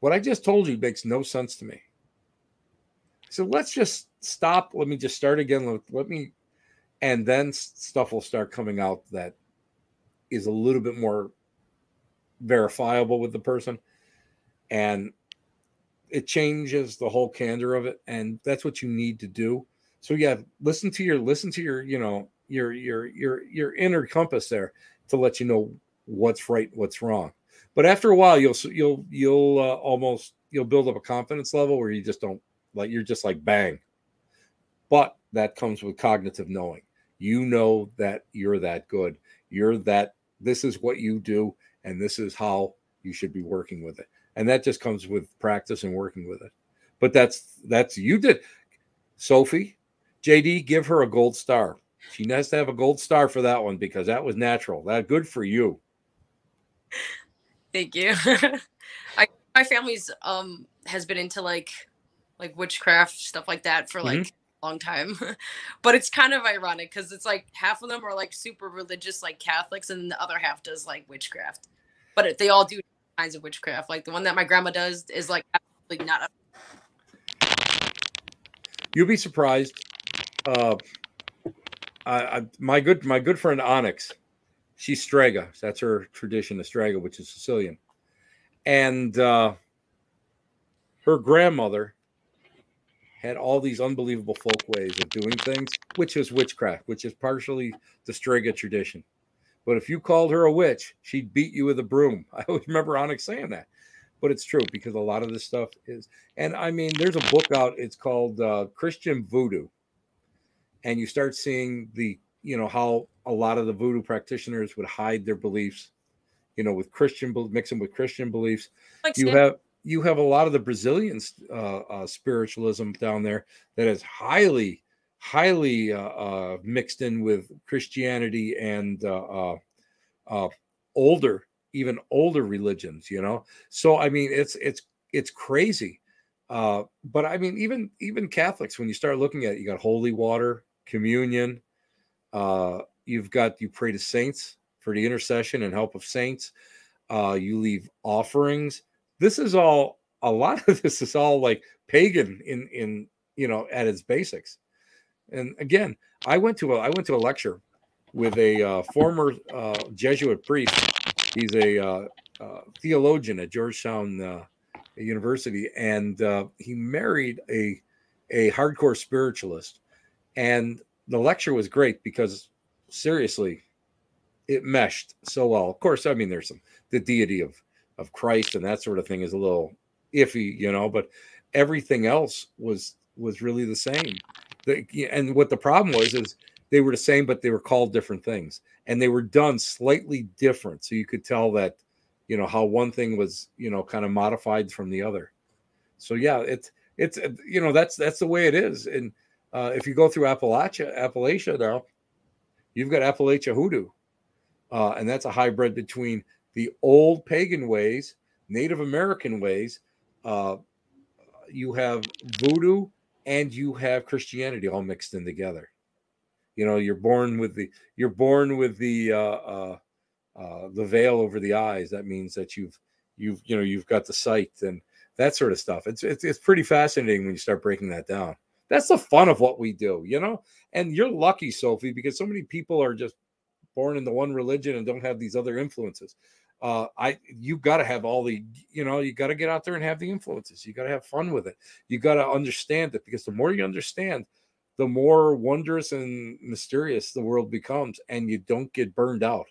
What I just told you makes no sense to me. So let's just stop. Let me just start again. Let, let me, and then stuff will start coming out that is a little bit more verifiable with the person. And it changes the whole candor of it. And that's what you need to do. So yeah, listen to your, listen to your, you know, your, your, your, your inner compass there to let you know what's right, what's wrong. But after a while, you'll you'll you'll uh, almost you'll build up a confidence level where you just don't like you're just like bang. But that comes with cognitive knowing. You know that you're that good. You're that this is what you do and this is how you should be working with it. And that just comes with practice and working with it. But that's that's you did Sophie, JD, give her a gold star. She has to have a gold star for that one because that was natural. That good for you. Thank you. [LAUGHS] I my family's um has been into like like witchcraft stuff like that for like mm-hmm. a long time. [LAUGHS] but it's kind of ironic because it's like half of them are like super religious like Catholics and the other half does like witchcraft. But it, they all do kinds of witchcraft. Like the one that my grandma does is like absolutely not a- You'll be surprised. Uh I, I, my good my good friend Onyx she's Strega. That's her tradition, the Strega, which is Sicilian. And uh, her grandmother had all these unbelievable folk ways of doing things, which is witchcraft, which is partially the Strega tradition. But if you called her a witch, she'd beat you with a broom. [LAUGHS] I always remember Onyx saying that. But it's true because a lot of this stuff is, and I mean, there's a book out. It's called uh, Christian Voodoo, and you start seeing the, you know, how a lot of the voodoo practitioners would hide their beliefs, you know, with Christian mix them with Christian beliefs. Like you have you have a lot of the Brazilian uh, uh, spiritualism down there that is highly highly uh, uh, mixed in with Christianity and uh, uh, older, even older religions. You know, so I mean, it's it's it's crazy. Uh, but I mean, even even Catholics, when you start looking at it, you got holy water, communion. Uh, you've got you pray to saints for the intercession and help of saints. Uh, you leave offerings. This is all a lot [LAUGHS] of this is all like pagan in in you know at its basics. And again, I went to a I went to a lecture with a uh, former uh, Jesuit priest. He's a uh, uh theologian at Georgetown uh, University, and he married a a hardcore spiritualist. And the lecture was great because seriously, it meshed so well. Of course, I mean there's some the deity of of Christ and that sort of thing is a little iffy, you know, but everything else was was really the same and what the problem was is they were the same, but they were called different things, and they were done slightly different. So you could tell that, you know, how one thing was, you know, kind of modified from the other. So yeah, it's it's you know that's that's the way it is. And uh, if you go through Appalachia, Appalachia now, you've got Appalachia hoodoo, uh, and that's a hybrid between the old pagan ways, Native American ways. Uh, you have voodoo and you have Christianity all mixed in together. You know, you're born with the you're born with the uh, uh, uh, the veil over the eyes. That means that you've you've you know you've got the sight and that sort of stuff. It's it's it's pretty fascinating when you start breaking that down. That's the fun of what we do, you know. And you're lucky, Sophie, because so many people are just born into one religion and don't have these other influences uh, I you got to have all the you know you got to get out there and have the influences. You got to have fun with it. You got to understand it because the more you understand, the more wondrous and mysterious the world becomes, and you don't get burned out.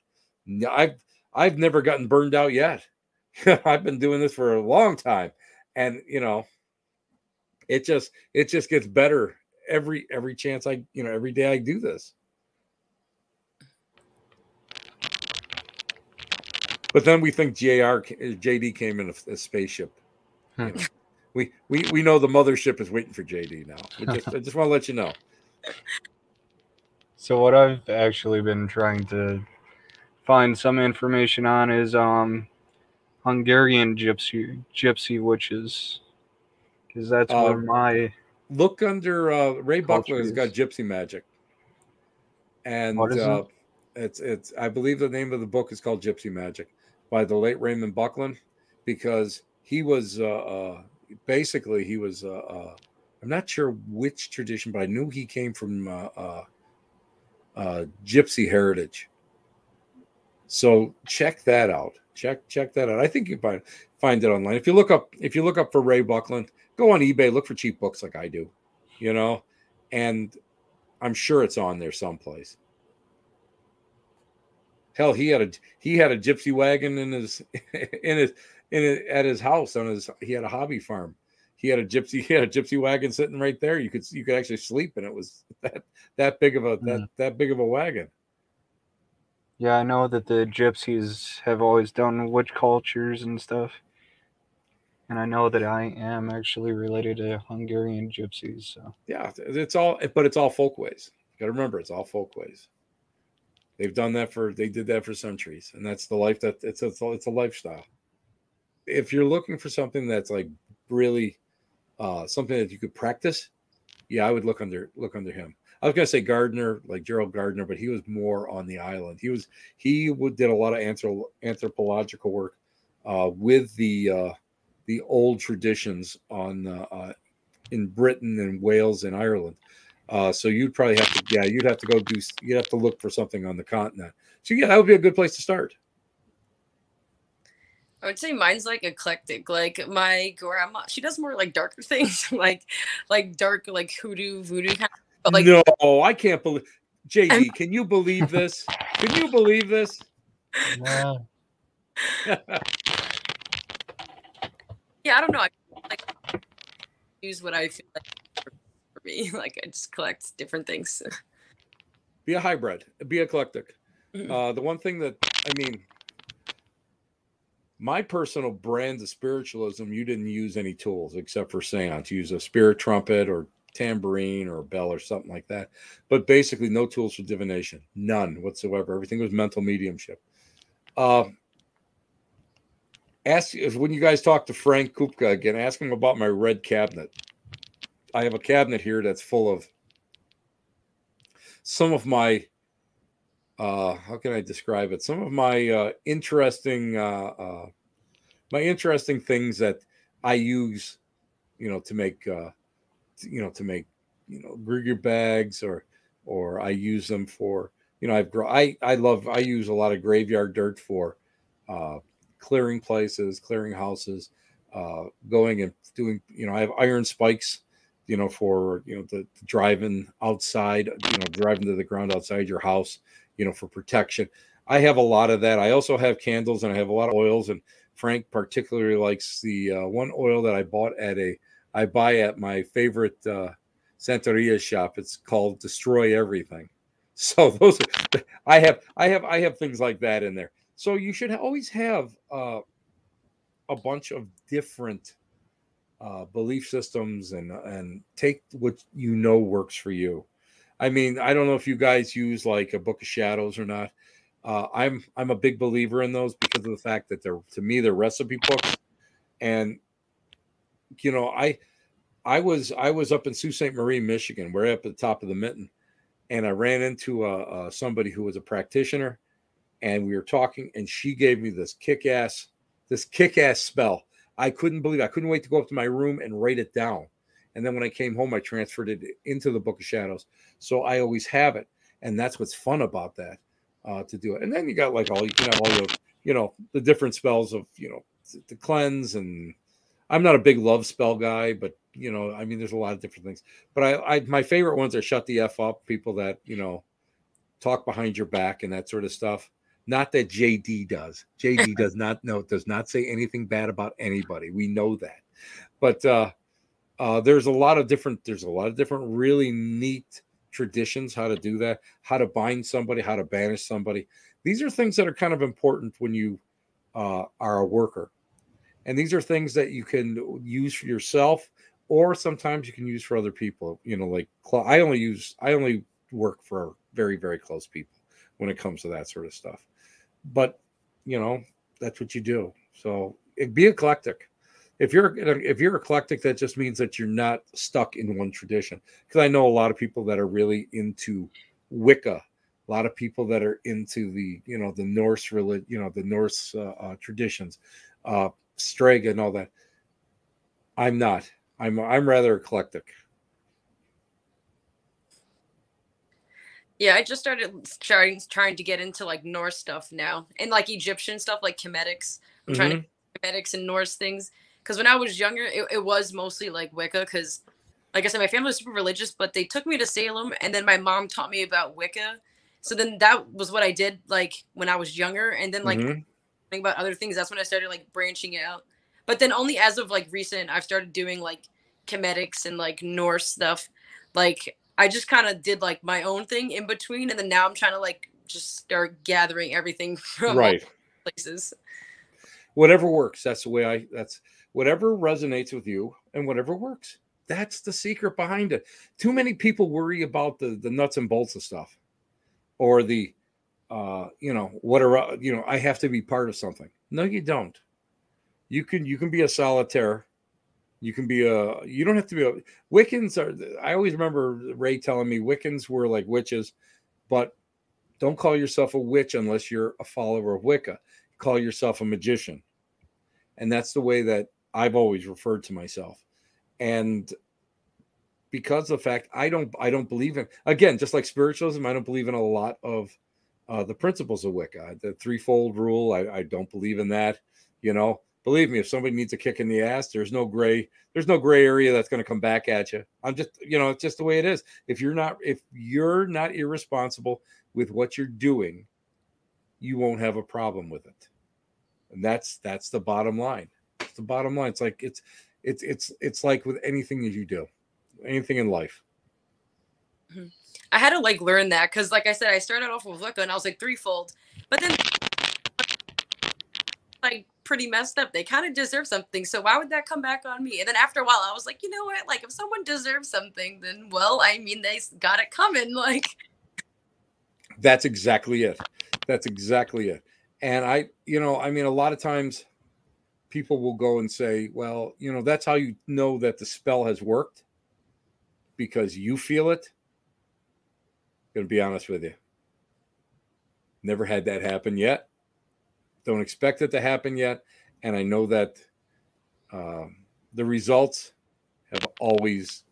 I've I've never gotten burned out yet. [LAUGHS] I've been doing this for a long time, and you know, it just it just gets better every every chance I you know every day I do this. But then we think JR JD came in a, a spaceship. You know. we, we we know the mothership is waiting for JD now. Just, [LAUGHS] I just want to let you know. So what I've actually been trying to find some information on is um Hungarian gypsy gypsy witches because that's uh, where my look under uh, Ray Buckland has got gypsy magic, and uh, it? it's it's I believe the name of the book is called Gypsy Magic by the late Raymond Buckland because he was uh, uh, basically he was uh, uh, I'm not sure which tradition, but I knew he came from uh, uh, uh, Gypsy heritage. So check that out. Check check that out. I think you find find it online. If you look up if you look up for Ray Buckland, go on eBay, look for cheap books like I do, you know, and I'm sure it's on there someplace. Hell, he had a he had a gypsy wagon in his [LAUGHS] in his in his, at his house on his he had a hobby farm. He had a gypsy [LAUGHS] he had a gypsy wagon sitting right there. You could you could actually sleep and it was [LAUGHS] that that big of a that mm. that big of a wagon. Yeah, I know that the gypsies have always done witch cultures and stuff. And I know that I am actually related to Hungarian gypsies. So yeah, it's all but it's all folkways. You gotta remember it's all folkways. They've done that for they did that for centuries, and that's the life that it's a, it's a lifestyle. If you're looking for something that's like really uh, something that you could practice, yeah, I would look under look under him. I was gonna say Gardner, like Gerald Gardner, but he was more on the island. He was he would did a lot of anthrop- anthropological work uh, with the uh, the old traditions on uh, uh in Britain and Wales and Ireland. Uh, so you'd probably have to, yeah, you'd have to go do, you'd have to look for something on the continent. So yeah, that would be a good place to start. I would say mine's like eclectic. Like my grandma, she does more like darker [LAUGHS] things, like like dark, like hoodoo, voodoo kind of. But like, no, I can't believe. JD, can you believe this? Can you believe this? [LAUGHS] [LAUGHS] yeah, I don't know. I like use what I feel like for, me. [LAUGHS] Like I just collect different things. Be a hybrid. Be eclectic. Mm-hmm. Uh, the one thing that I mean, my personal brand of spiritualism, you didn't use any tools except for seance. You use a spirit trumpet or tambourine or a bell or something like that. But basically, no tools for divination, none whatsoever. Everything was mental mediumship. Uh, ask when you guys talk to Frank Kupka again, ask him about my red cabinet. I have a cabinet here that's full of some of my uh, how can I describe it? Some of my uh, interesting, uh, uh, my interesting things that I use, you know, to make, uh, you know, to make, you know, Grigger bags, or, or I use them for, you know, I've. I I love. I use a lot of graveyard dirt for, uh, clearing places, clearing houses, uh, going and doing. You know, I have iron spikes you know, for you know the, the, driving outside, you know, driving to the ground outside your house you know, for protection. I have a lot of that. I also have candles and I have a lot of oils. And Frank particularly likes the uh, one oil that I bought at a, I buy at my favorite uh, Santeria shop. It's called Destroy Everything. [LAUGHS] So those, are, I have, I have, I have things like that in there. So you should always have uh, a bunch of different uh, belief systems and and take what you know works for you. I mean, I don't know if you guys use like a Book of Shadows or not. Uh, I'm I'm a big believer in those because of the fact that they're to me they're recipe books, and you know I I was I was up in Sault Ste. Marie, Michigan, we're up at the top of the mitten, and I ran into a, a somebody who was a practitioner, and we were talking, and she gave me this kick ass this kick ass spell. I couldn't believe I couldn't wait to go up to my room and write it down. And then when I came home, I transferred it into the Book of Shadows. So I always have it, and that's what's fun about that uh, to do it. And then you got like all you can have all the you know the different spells of you know to cleanse and I'm not a big love spell guy, but you know I mean there's a lot of different things. But I, I my favorite ones are shut the f up people that you know talk behind your back and that sort of stuff. Not that JD does. JD [LAUGHS] does not know does not say anything bad about anybody. We know that. But uh uh, there's a lot of different there's a lot of different really neat traditions how to do that how to bind somebody how to banish somebody these are things that are kind of important when you uh, are a worker and these are things that you can use for yourself or sometimes you can use for other people you know like i only use i only work for very very close people when it comes to that sort of stuff but you know that's what you do. So be eclectic. If you're if you're eclectic that just means that you're not stuck in one tradition. Because i know a lot of people that are really into wicca. A lot of people that are into the you know the norse religion you know the norse uh, uh, traditions uh strega and all that. I'm not. I'm i'm rather eclectic yeah i just started trying trying to get into like norse stuff now and like egyptian stuff like Kemetics i'm mm-hmm. trying to Kemetics and norse things because when I was younger, it, it was mostly like Wicca. Because, like I said, my family was super religious, but they took me to Salem, and then my mom taught me about Wicca. So then that was what I did like when I was younger, and then like mm-hmm. think about other things. That's when I started like branching out. But then only as of like recent, I've started doing like Kemetics and like Norse stuff. Like I just kind of did like my own thing in between, and then now I'm trying to like just start gathering everything [LAUGHS] from right places. Whatever works. That's the way I. That's whatever resonates with you and whatever works. That's the secret behind it. Too many people worry about the the nuts and bolts of stuff, or the, uh, you know, what are you know? I have to be part of something. No, you don't. You can you can be a solitaire. You can be a. You don't have to be a. Wiccans are. I always remember Ray telling me Wiccans were like witches, but don't call yourself a witch unless you're a follower of Wicca. Call yourself a magician, and that's the way that I've always referred to myself. And because of the fact I don't I don't believe in again, just like spiritualism, I don't believe in a lot of uh, the principles of Wicca. The threefold rule, I, I don't believe in that. You know, believe me, if somebody needs a kick in the ass, there's no gray, there's no gray area that's going to come back at you. I'm just, you know, it's just the way it is. If you're not, if you're not irresponsible with what you're doing, you won't have a problem with it. And that's that's the bottom line. It's the bottom line. It's like it's it's it's it's like with anything that you do, anything in life. Mm-hmm. I had to like learn that because, like I said, I started off with Wicca and I was like threefold, but then like pretty messed up. They kind of deserve something. So why would that come back on me? And then after a while, I was like, you know what? Like if someone deserves something, then well, I mean, they got it coming. [LAUGHS] Like that's exactly it. That's exactly it. And I, you know, I mean, a lot of times people will go and say, well, you know, that's how you know that the spell has worked because you feel it. I'm gonna be honest with you. Never had that happen yet. Don't expect it to happen yet. And I know that um, the results have always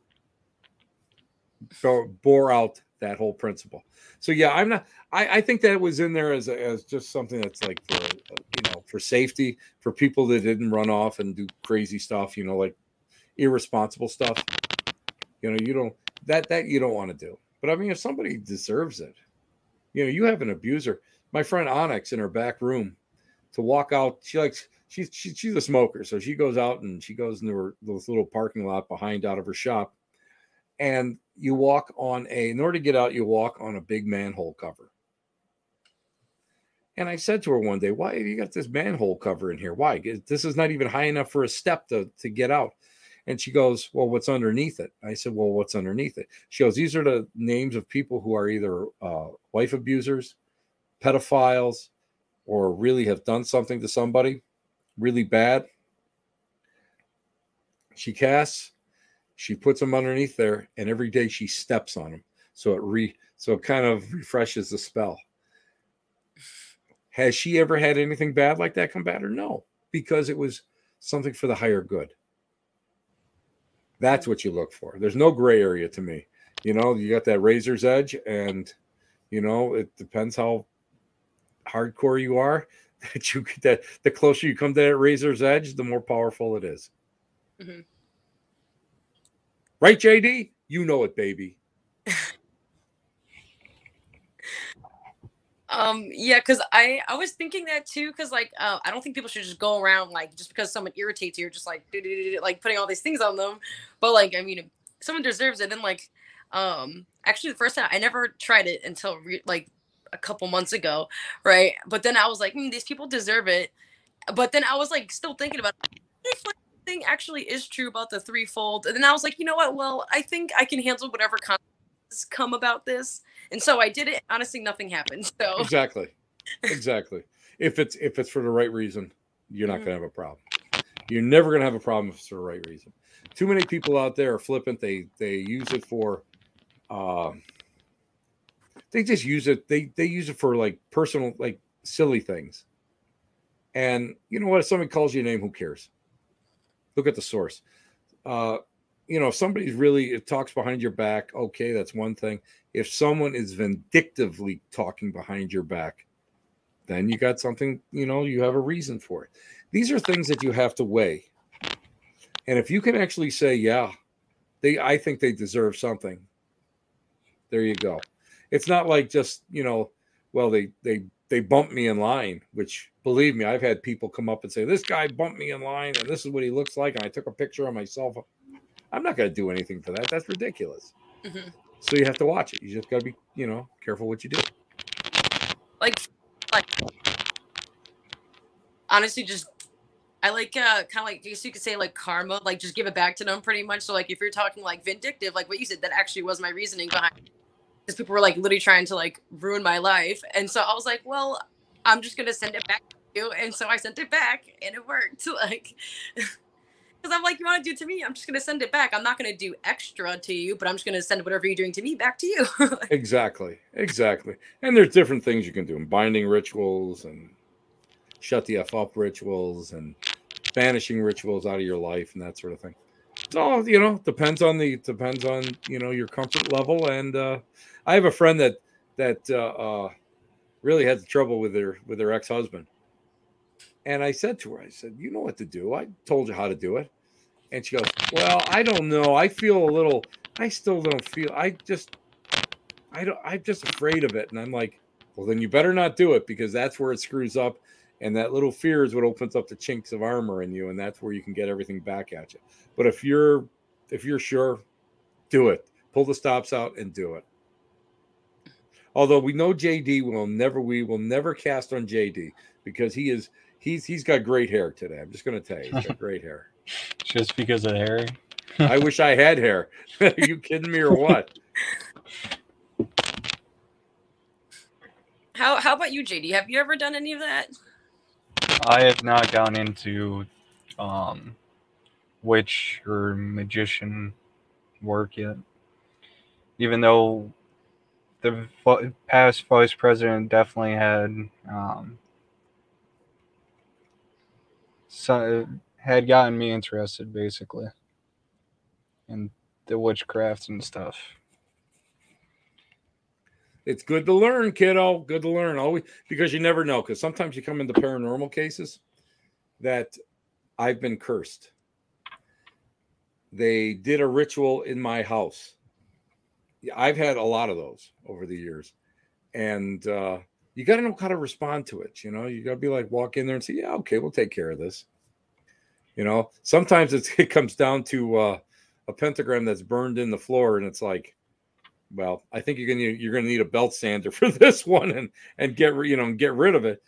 bore out that whole principle. So yeah, I'm not. I, I think that was in there as as just something that's like for you know for safety for people that didn't run off and do crazy stuff. You know, like irresponsible stuff. You know, you don't that that you don't want to do. But I mean, if somebody deserves it, you know, you have an abuser. My friend Onyx in her back room to walk out. She likes she's she, she's a smoker, so she goes out and she goes into her this little parking lot behind out of her shop, and you walk on a in order to get out, you walk on a big manhole cover. And I said to her one day, "Why have you got this manhole cover in here? Why? This is not even high enough for a step to to get out." And she goes, Well, what's underneath it? I said, Well, what's underneath it? She goes, These are the names of people who are either uh, wife abusers, pedophiles, or really have done something to somebody really bad. She casts, she puts them underneath there, and every day she steps on them. So it re so it kind of refreshes the spell. Has she ever had anything bad like that come at her? No, because it was something for the higher good. That's what you look for. There's no gray area to me. You know, you got that razor's edge, and you know, it depends how hardcore you are. [LAUGHS] That you that the closer you come to that razor's edge, the more powerful it is. Mm-hmm. Right, JD? You know it, baby. [LAUGHS] Um, yeah, because I I was thinking that too, because like uh, I don't think people should just go around like just because someone irritates you, just like like putting all these things on them. But like I mean, someone deserves it. Then like, um, actually the first time I never tried it until re- like a couple months ago, right? But then I was like, mm, these people deserve it. But then I was like still thinking about if like thing actually is true about the threefold, and then I was like, you know what? Well, I think I can handle whatever consequences come about this and so I did it. Honestly, nothing happened. So exactly, exactly. if it's if it's for the right reason, you're not mm-hmm. gonna have a problem. You're never gonna have a problem if it's for the right reason. Too many people out there are flippant. They they use it for, uh, they just use it. They they use it for like personal like silly things. And you know what? If somebody calls you a name, who cares? Look at the source. Uh, you know, if somebody's really it talks behind your back, okay, that's one thing. If someone is vindictively talking behind your back, then you got something, you know, you have a reason for it. These are things that you have to weigh. And if you can actually say, yeah, they I think they deserve something. There you go. It's not like just, you know, well, they they they bumped me in line, which believe me, I've had people come up and say, This guy bumped me in line and this is what he looks like. And I took a picture of myself I'm not going to do anything for that. That's ridiculous. Mm-hmm. So you have to watch it. You just got to be, you know, careful what you do. Like, like, honestly, just I like uh kind of like I guess you could say like karma, like just give it back to them pretty much. So like if you're talking like vindictive, like what you said, that actually was my reasoning behind because people were like literally trying to like ruin my life, and so I was like, well, I'm just gonna send it back to you, and so I sent it back, and it worked. [LAUGHS] Like. Because I'm like, you want to do it to me? I'm just going to send it back. I'm not going to do extra to you, but I'm just going to send whatever you're doing to me back to you. [LAUGHS] exactly. Exactly. And there's different things you can do and binding rituals and shut the F up rituals and banishing rituals out of your life and that sort of thing. It's all, you know, depends on the, depends on, you know, your comfort level. And uh, I have a friend that, that uh, uh, really had trouble with their, with their ex husband. And I said to her, I said, you know what to do. I told you how to do it. And she goes, Well, I don't know. I feel a little, I still don't feel, I just, I don't, I'm just afraid of it. And I'm like, Well, then you better not do it because that's where it screws up. And that little fear is what opens up the chinks of armor in you, and that's where you can get everything back at you. But if you're if you're sure, do it. Pull the stops out and do it. Although we know JD will never, we will never cast on JD because he is he's he's got great hair today. I'm just going to tell you, he's got great hair. [LAUGHS] Just because of hair. [LAUGHS] I wish I had hair. Are [LAUGHS] you kidding me or what? How how about you, JD? Have you ever done any of that? I have not gone into um, witch or magician work yet. Even though the past vice president definitely had um, so had gotten me interested basically in the witchcraft and stuff. It's good to learn, kiddo. Good to learn always because you never know. Because sometimes you come into paranormal cases that I've been cursed. They did a ritual in my house. I've had a lot of those over the years, and uh, you got to know how to respond to it. You know, you got to be like walk in there and say, "Yeah, okay, we'll take care of this." You know, sometimes [LAUGHS] it comes down to uh, a pentagram that's burned in the floor, and it's like, well, I think you're gonna you're gonna need a belt sander [LAUGHS] for this one and and get you know get rid of it.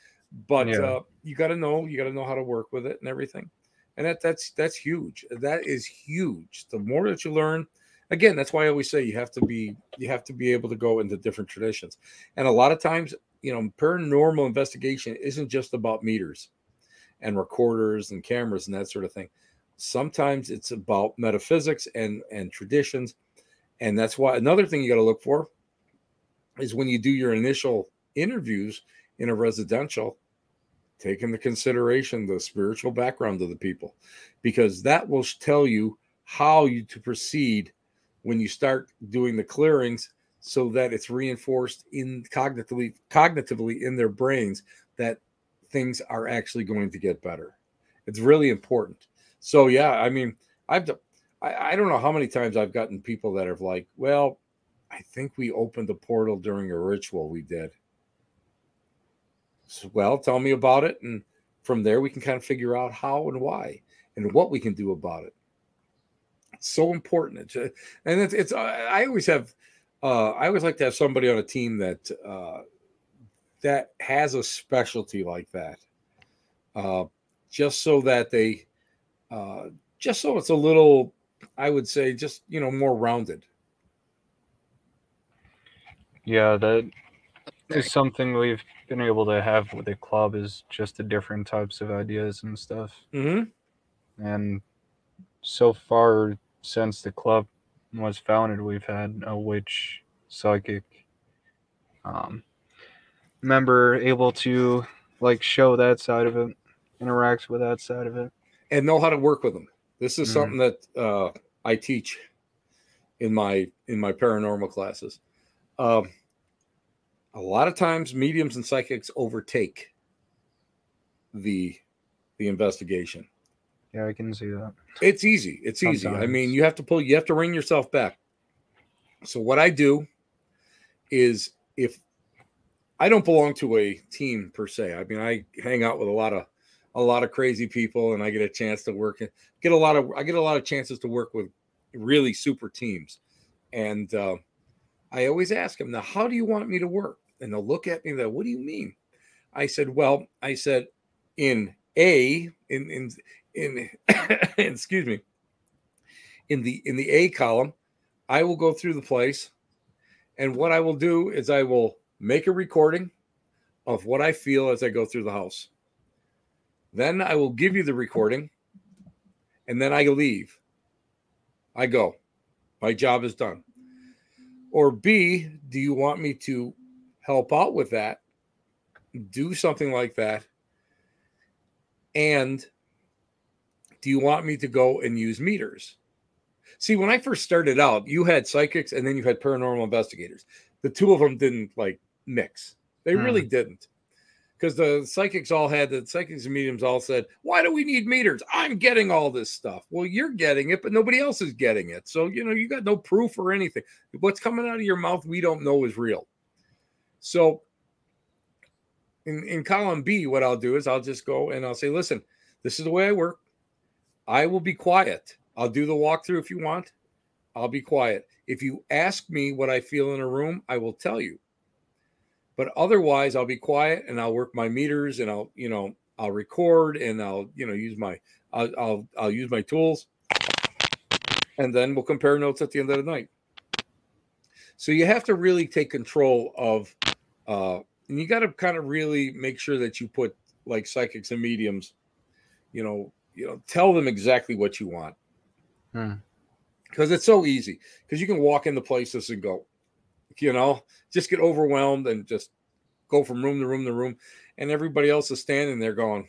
But yeah. uh, you got to know you got to know how to work with it and everything, and that that's that's huge. That is huge. The more that you learn, again, that's why I always say you have to be you have to be able to go into different traditions, and a lot of times, you know, paranormal investigation isn't just about meters and recorders and cameras and that sort of thing. Sometimes it's about metaphysics and and traditions and that's why another thing you got to look for is when you do your initial interviews in a residential, take into consideration the spiritual background of the people, because that will tell you how you to proceed when you start doing the clearings so that it's reinforced in cognitively cognitively in their brains that things are actually going to get better. It's really important. So yeah, I mean, I've I, I don't know how many times I've gotten people that have like, well, I think we opened the portal during a ritual we did. So, well, tell me about it. And from there, we can kind of figure out how and why and what we can do about it. It's so important. It's, uh, and it's, it's, I always have, uh, I always like to have somebody on a team that, uh, that has a specialty like that. Uh, just so that they, uh, just so it's a little I would say just you know more rounded. Yeah, that is something we've been able to have with the club is just the different types of ideas and stuff. Mm-hmm. And so far since the club was founded, we've had a witch psychic um, member able to like show that side of it, interact with that side of it, and know how to work with them. This is mm something that uh, I teach in my in my paranormal classes. Um, a lot of times, mediums and psychics overtake the the investigation. Yeah, I can see that. It's easy. It's Sometimes. easy. I mean, you have to pull. You have to ring yourself back. So what I do is if I don't belong to a team per se. I mean, I hang out with a lot of a lot of crazy people, and I get a chance to work. And get a lot of I get a lot of chances to work with really super teams, and uh, I always ask them now, how do you want me to work? And they'll look at me and they what do you mean? I said, well, I said in A in in in [COUGHS] excuse me in the in the A column, I will go through the place, and what I will do is I will make a recording of what I feel as I go through the house. Then I will give you the recording and then I leave. I go. My job is done. Or B, do you want me to help out with that? Do something like that. And do you want me to go and use meters? See, when I first started out, you had psychics and then you had paranormal investigators. The two of them didn't like mix. They hmm. really didn't because the psychics all had the psychics and mediums all said, Why do we need meters? I'm getting all this stuff. Well, you're getting it, but nobody else is getting it. So, you know, you got no proof or anything. What's coming out of your mouth, we don't know is real. So, in, in column B, what I'll do is I'll just go and I'll say, listen, this is the way I work. I will be quiet. I'll do the walkthrough if you want. I'll be quiet. If you ask me what I feel in a room, I will tell you. But otherwise, I'll be quiet and I'll work my meters and I'll, you know, I'll record and I'll, you know, use my, I'll, I'll, I'll use my tools, and then we'll compare notes at the end of the night. So you have to really take control of, uh, and you got to kind of really make sure that you put like psychics and mediums, you know, you know, tell them exactly what you want. Hmm. Because it's so easy. Because you can walk into places and go, you know, just get overwhelmed and just go from room to room to room. And everybody else is standing there going,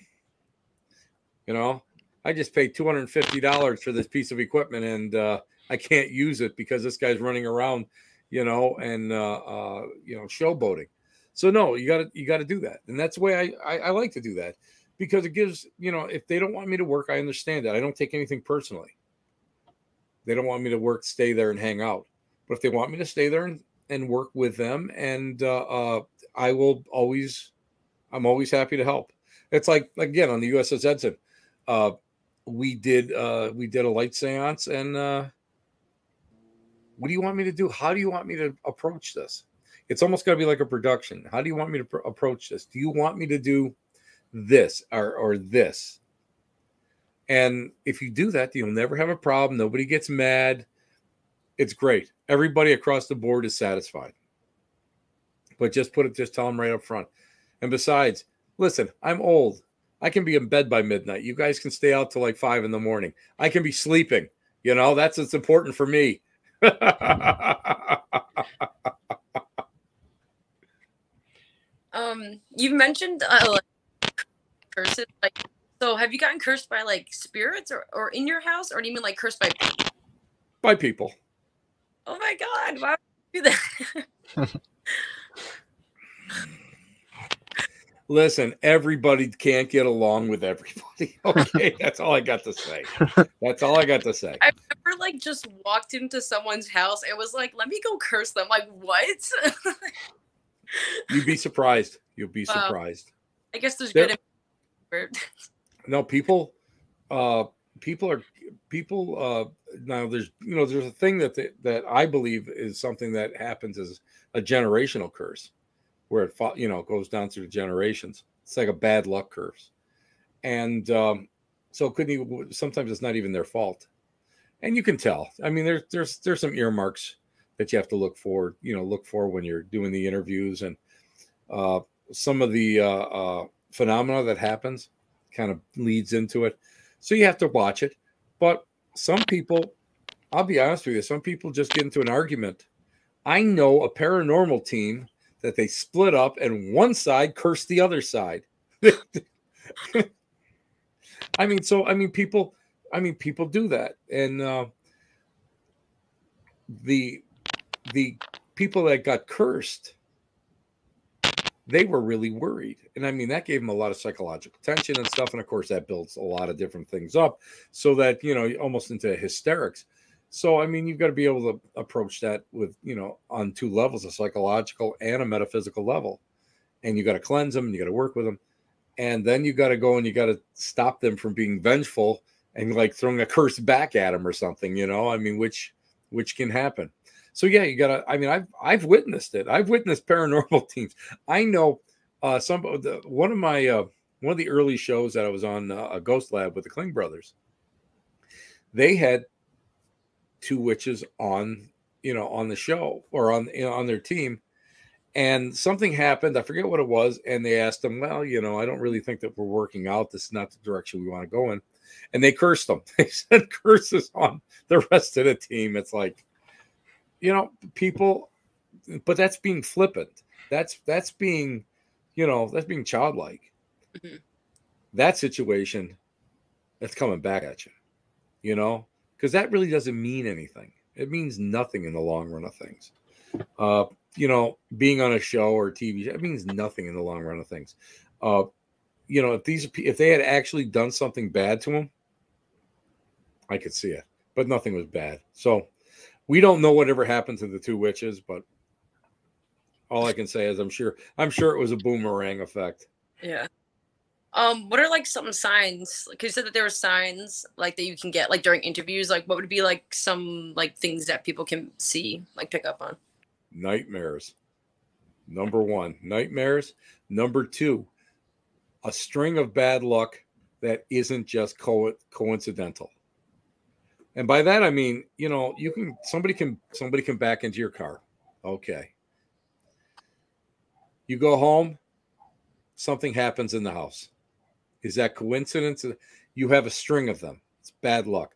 you know, I just paid $250 for this piece of equipment and uh, I can't use it because this guy's running around, you know, and, uh, uh, you know, showboating. So no, you got to, you got to do that. And that's the way I, I, I like to do that because it gives, you know, if they don't want me to work, I understand that. I don't take anything personally. They don't want me to work, stay there and hang out. But if they want me to stay there and, and work with them, and uh, uh, I will always, I'm always happy to help. It's like again on the USS Edson, uh, we did uh, we did a light séance, and uh, what do you want me to do? How do you want me to approach this? It's almost to be like a production. How do you want me to pr- approach this? Do you want me to do this or or this? And if you do that, you'll never have a problem. Nobody gets mad. It's great. Everybody across the board is satisfied. But just put it, just tell them right up front. And besides, listen, I'm old. I can be in bed by midnight. You guys can stay out till like five in the morning. I can be sleeping. You know, that's what's important for me. [LAUGHS] um, you've mentioned uh, curses. Like, so have you gotten cursed by like spirits or, or in your house, or do you mean like cursed by people? by people. Oh my god, why would you do that? [LAUGHS] Listen, everybody can't get along with everybody. [LAUGHS] Okay, that's all I got to say. That's all I got to say. [LAUGHS] I remember like just walked into someone's house and was like, let me go curse them. Like, what? You'd be surprised. You'd be surprised. I guess there's There- good. No, people, uh, people are people. Uh, now there's you know there's a thing that the, that I believe is something that happens as a generational curse, where it you know goes down through the generations. It's like a bad luck curse, and um, so couldn't sometimes it's not even their fault, and you can tell. I mean, there's there's there's some earmarks that you have to look for. You know, look for when you're doing the interviews and uh, some of the uh, uh, phenomena that happens kind of leads into it. So you have to watch it. But some people, I'll be honest with you, some people just get into an argument. I know a paranormal team that they split up and one side cursed the other side. [LAUGHS] I mean, so I mean, people, I mean, people do that, and uh, the the people that got cursed they were really worried. And I mean, that gave them a lot of psychological tension and stuff. And of course, that builds a lot of different things up so that, you know, almost into hysterics. So, I mean, you've got to be able to approach that with, you know, on two levels a psychological and a metaphysical level. And you got to cleanse them and you got to work with them. And then you got to go and you got to stop them from being vengeful and like throwing a curse back at them or something, you know, I mean, which, which can happen. So yeah, you gotta. I mean, I've I've witnessed it. I've witnessed paranormal [LAUGHS] teams. I know uh, some the one of my uh, one of the early shows that I was on uh, a Ghost Lab with the Klinge brothers. They had two witches on, you know, on the show or on you know, on their team, and something happened. I forget what it was, and they asked them, "Well, you know, I don't really think that we're working out. This is not the direction we want to go in," and they cursed them. [LAUGHS] They said curses on the rest of the team. It's like you know people but that's being flippant. That's that's being you know that's being childlike. Mhm. that situation that's coming back at you you know because that really doesn't mean anything. It means nothing in the long run of things. Uh you know being on a show or tv show, it means nothing in the long run of things. Uh you know if these if they had actually done something bad to them i could see it but nothing was bad. So we don't know whatever happened to the two witches, but All I can say is I'm sure I'm sure it was a boomerang effect. Yeah. Um, what are like some signs? Like you said that there were signs like that you can get like during interviews. Like what would be like some like things that people can see, like pick up on? Nightmares. Number one, nightmares. Number two, a string of bad luck that isn't just co- coincidental. And by that I mean, you know, you can somebody can somebody can back into your car. Okay. You go home, something happens in the house. Is that coincidence? You have a string of them. It's bad luck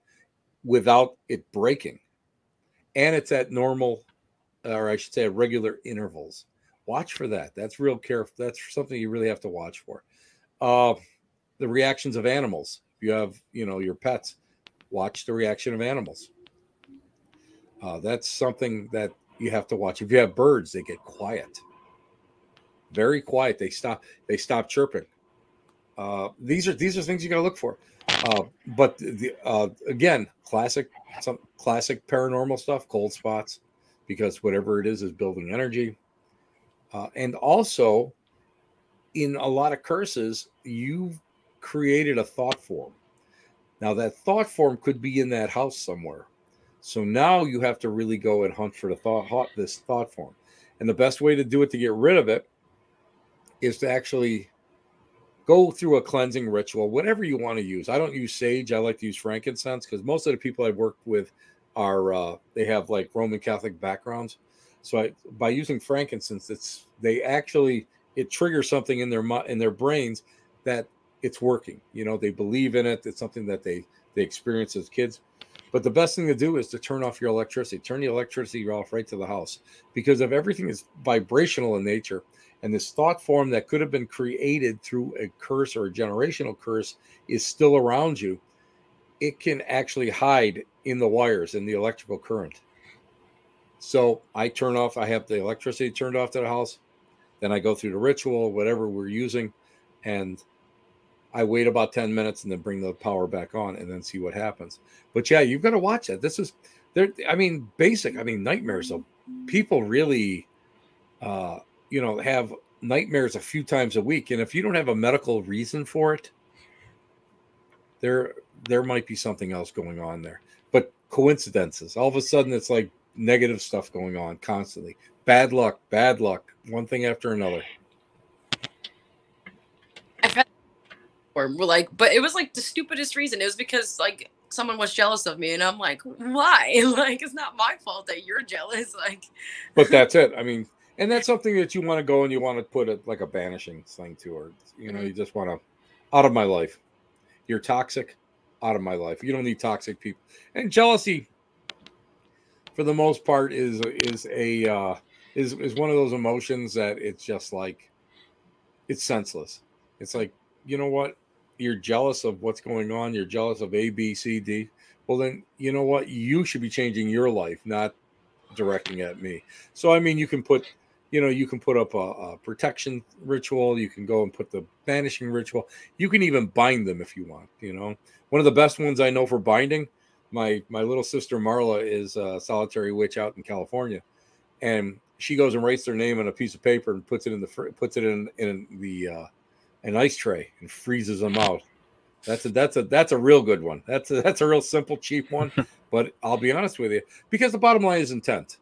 without it breaking. And it's at normal, or I should say, at regular intervals. Watch for that. That's real careful. That's something you really have to watch for. Uh, the reactions of animals. You have, you know, your pets, watch the reaction of animals. Uh, that's something that you have to watch. If you have birds, they get quiet, very quiet. They stop. They stop chirping. Uh, these are these are things you got to look for. Uh, but the, uh, again, classic some classic paranormal stuff, cold spots, because whatever it is is building energy, uh, and also in a lot of curses, you've created a thought form. Now that thought form could be in that house somewhere. So now you have to really go and hunt for the thought this thought form. And the best way to do it to get rid of it is to actually go through a cleansing ritual, whatever you want to use. I don't use sage. I like to use frankincense because most of the people I've worked with are uh, they have like Roman Catholic backgrounds. So I, by using frankincense, it's they actually it triggers something in their in their brains that it's working. You know, they believe in it. It's something that they they experience as kids. But the best thing to do is to turn off your electricity. Turn the electricity off right to the house because if everything is vibrational in nature, and this thought form that could have been created through a curse or a generational curse is still around you, it can actually hide in the wires in the electrical current. So I turn off, I have the electricity turned off to the house. Then I go through the ritual, whatever we're using, and I wait about 10 minutes and then bring the power back on and then see what happens. But yeah, you've got to watch that. This is there, I mean, basic, I mean, nightmares of people really uh you know have nightmares a few times a week and if you don't have a medical reason for it there there might be something else going on there but coincidences all of a sudden it's like negative stuff going on constantly bad luck bad luck one thing after another or like but it was like the stupidest reason it was because like someone was jealous of me and i'm like why [LAUGHS] like it's not my fault that you're jealous [LAUGHS] like but that's it i mean and that's something that you want to go and you want to put it like a banishing thing to her. You know, mm-hmm. you just want to out of my life. You're toxic, out of my life. You don't need toxic people. And jealousy, for the most part, is is a uh, is is one of those emotions that it's just like it's senseless. It's like you know what, you're jealous of what's going on. You're jealous of A, B, C, D. Well, then you know what, you should be changing your life, not directing at me. So I mean, you can put you know you can put up a, a, protection ritual you can go and put the banishing ritual you can even bind them if you want you know one of the best ones i know for binding my my little sister marla is a solitary witch out in california and she goes and writes their name on a piece of paper and puts it in the puts it in in the uh, an ice tray and freezes them out. That's a that's a that's a real good one. That's a [LAUGHS] that's a real simple cheap one [LAUGHS] but i'll be honest with you because the bottom line is intent.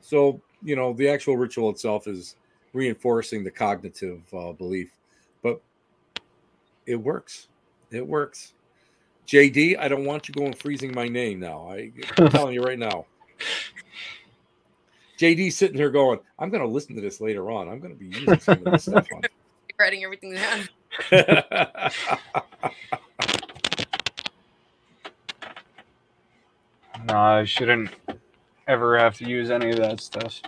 So you know the actual ritual itself is reinforcing the cognitive uh, belief but it works. It works. Jd i don't want you going freezing my name now. I, i'm [LAUGHS] telling you right now. Jd sitting here going i'm going to listen to this later on. I'm going to be using some of this stuff on writing everything down [LAUGHS] no i shouldn't ever have to use any of that stuff.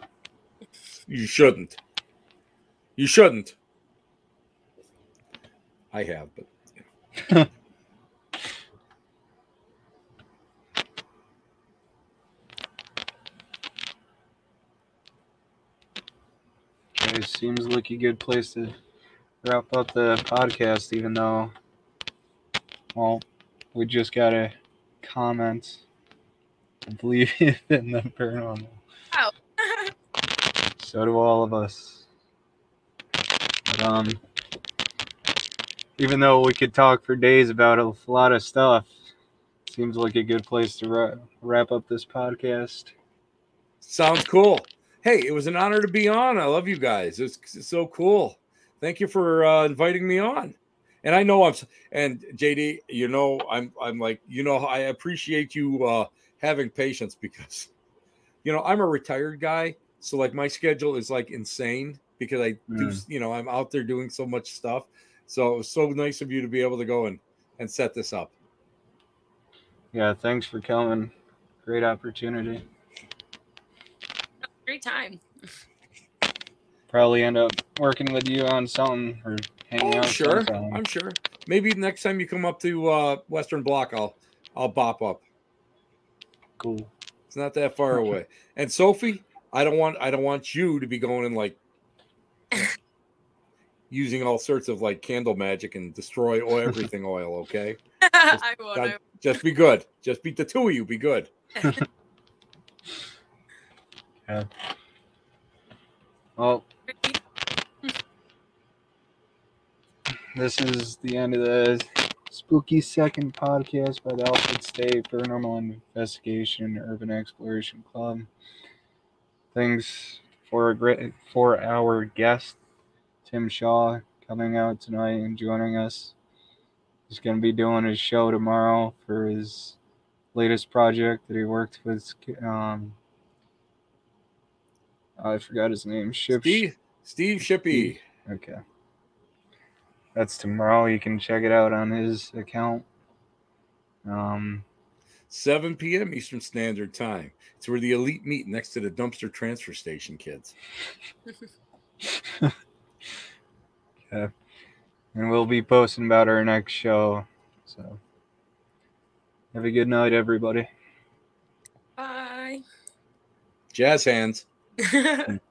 You shouldn't. You shouldn't. I have, but. Yeah. [LAUGHS] it seems like a good place to wrap up the podcast, even though, well, we just got a comment believe [LAUGHS] in the paranormal. Oh. [LAUGHS] So do all of us. But, um, even though we could talk for days about a lot of stuff, seems like a good place to ra- wrap up this podcast. Sounds cool. Hey, it was an honor to be on. I love you guys. It's, it's so cool. Thank you for uh, inviting me on. And I know I'm and JD, you know, I'm I'm like, you know, I appreciate you uh having patience because you know, I'm a retired guy, so like my schedule is like insane because I do, Mm. you know, I'm out there doing so much stuff. So it was so nice of you to be able to go and and set this up. Yeah, thanks for coming. Great opportunity. Great time. [LAUGHS] Probably end up working with you on something or hanging out. Oh, out. sure. sometime. I'm sure. Maybe next time you come up to uh Western Block, I'll I'll bop up. Cool. It's not that far away. And Sophie, I don't want I don't want you to be going and like [LAUGHS] using all sorts of like candle magic and destroy oil, everything oil. Okay, [LAUGHS] I won't. I just be good. Just be the two of you. Be good. [LAUGHS] yeah. Well, won't. This is the end of the spooky second podcast by the Alfred State Paranormal Investigation Urban Exploration Club. Thanks for a great for our guest Tim Shaw coming out tonight and joining us. He's going to be doing his show tomorrow for his latest project that he worked with. Um, I forgot his name. Ship. Steve Steve Shippey. Okay. That's tomorrow. You can check it out on his account. Um, 7 p.m. Eastern Standard Time. It's where the elite meet next to the dumpster transfer station, kids. [LAUGHS] and we'll be posting about our next show. So, have a good night, everybody. Bye. Jazz hands. [LAUGHS]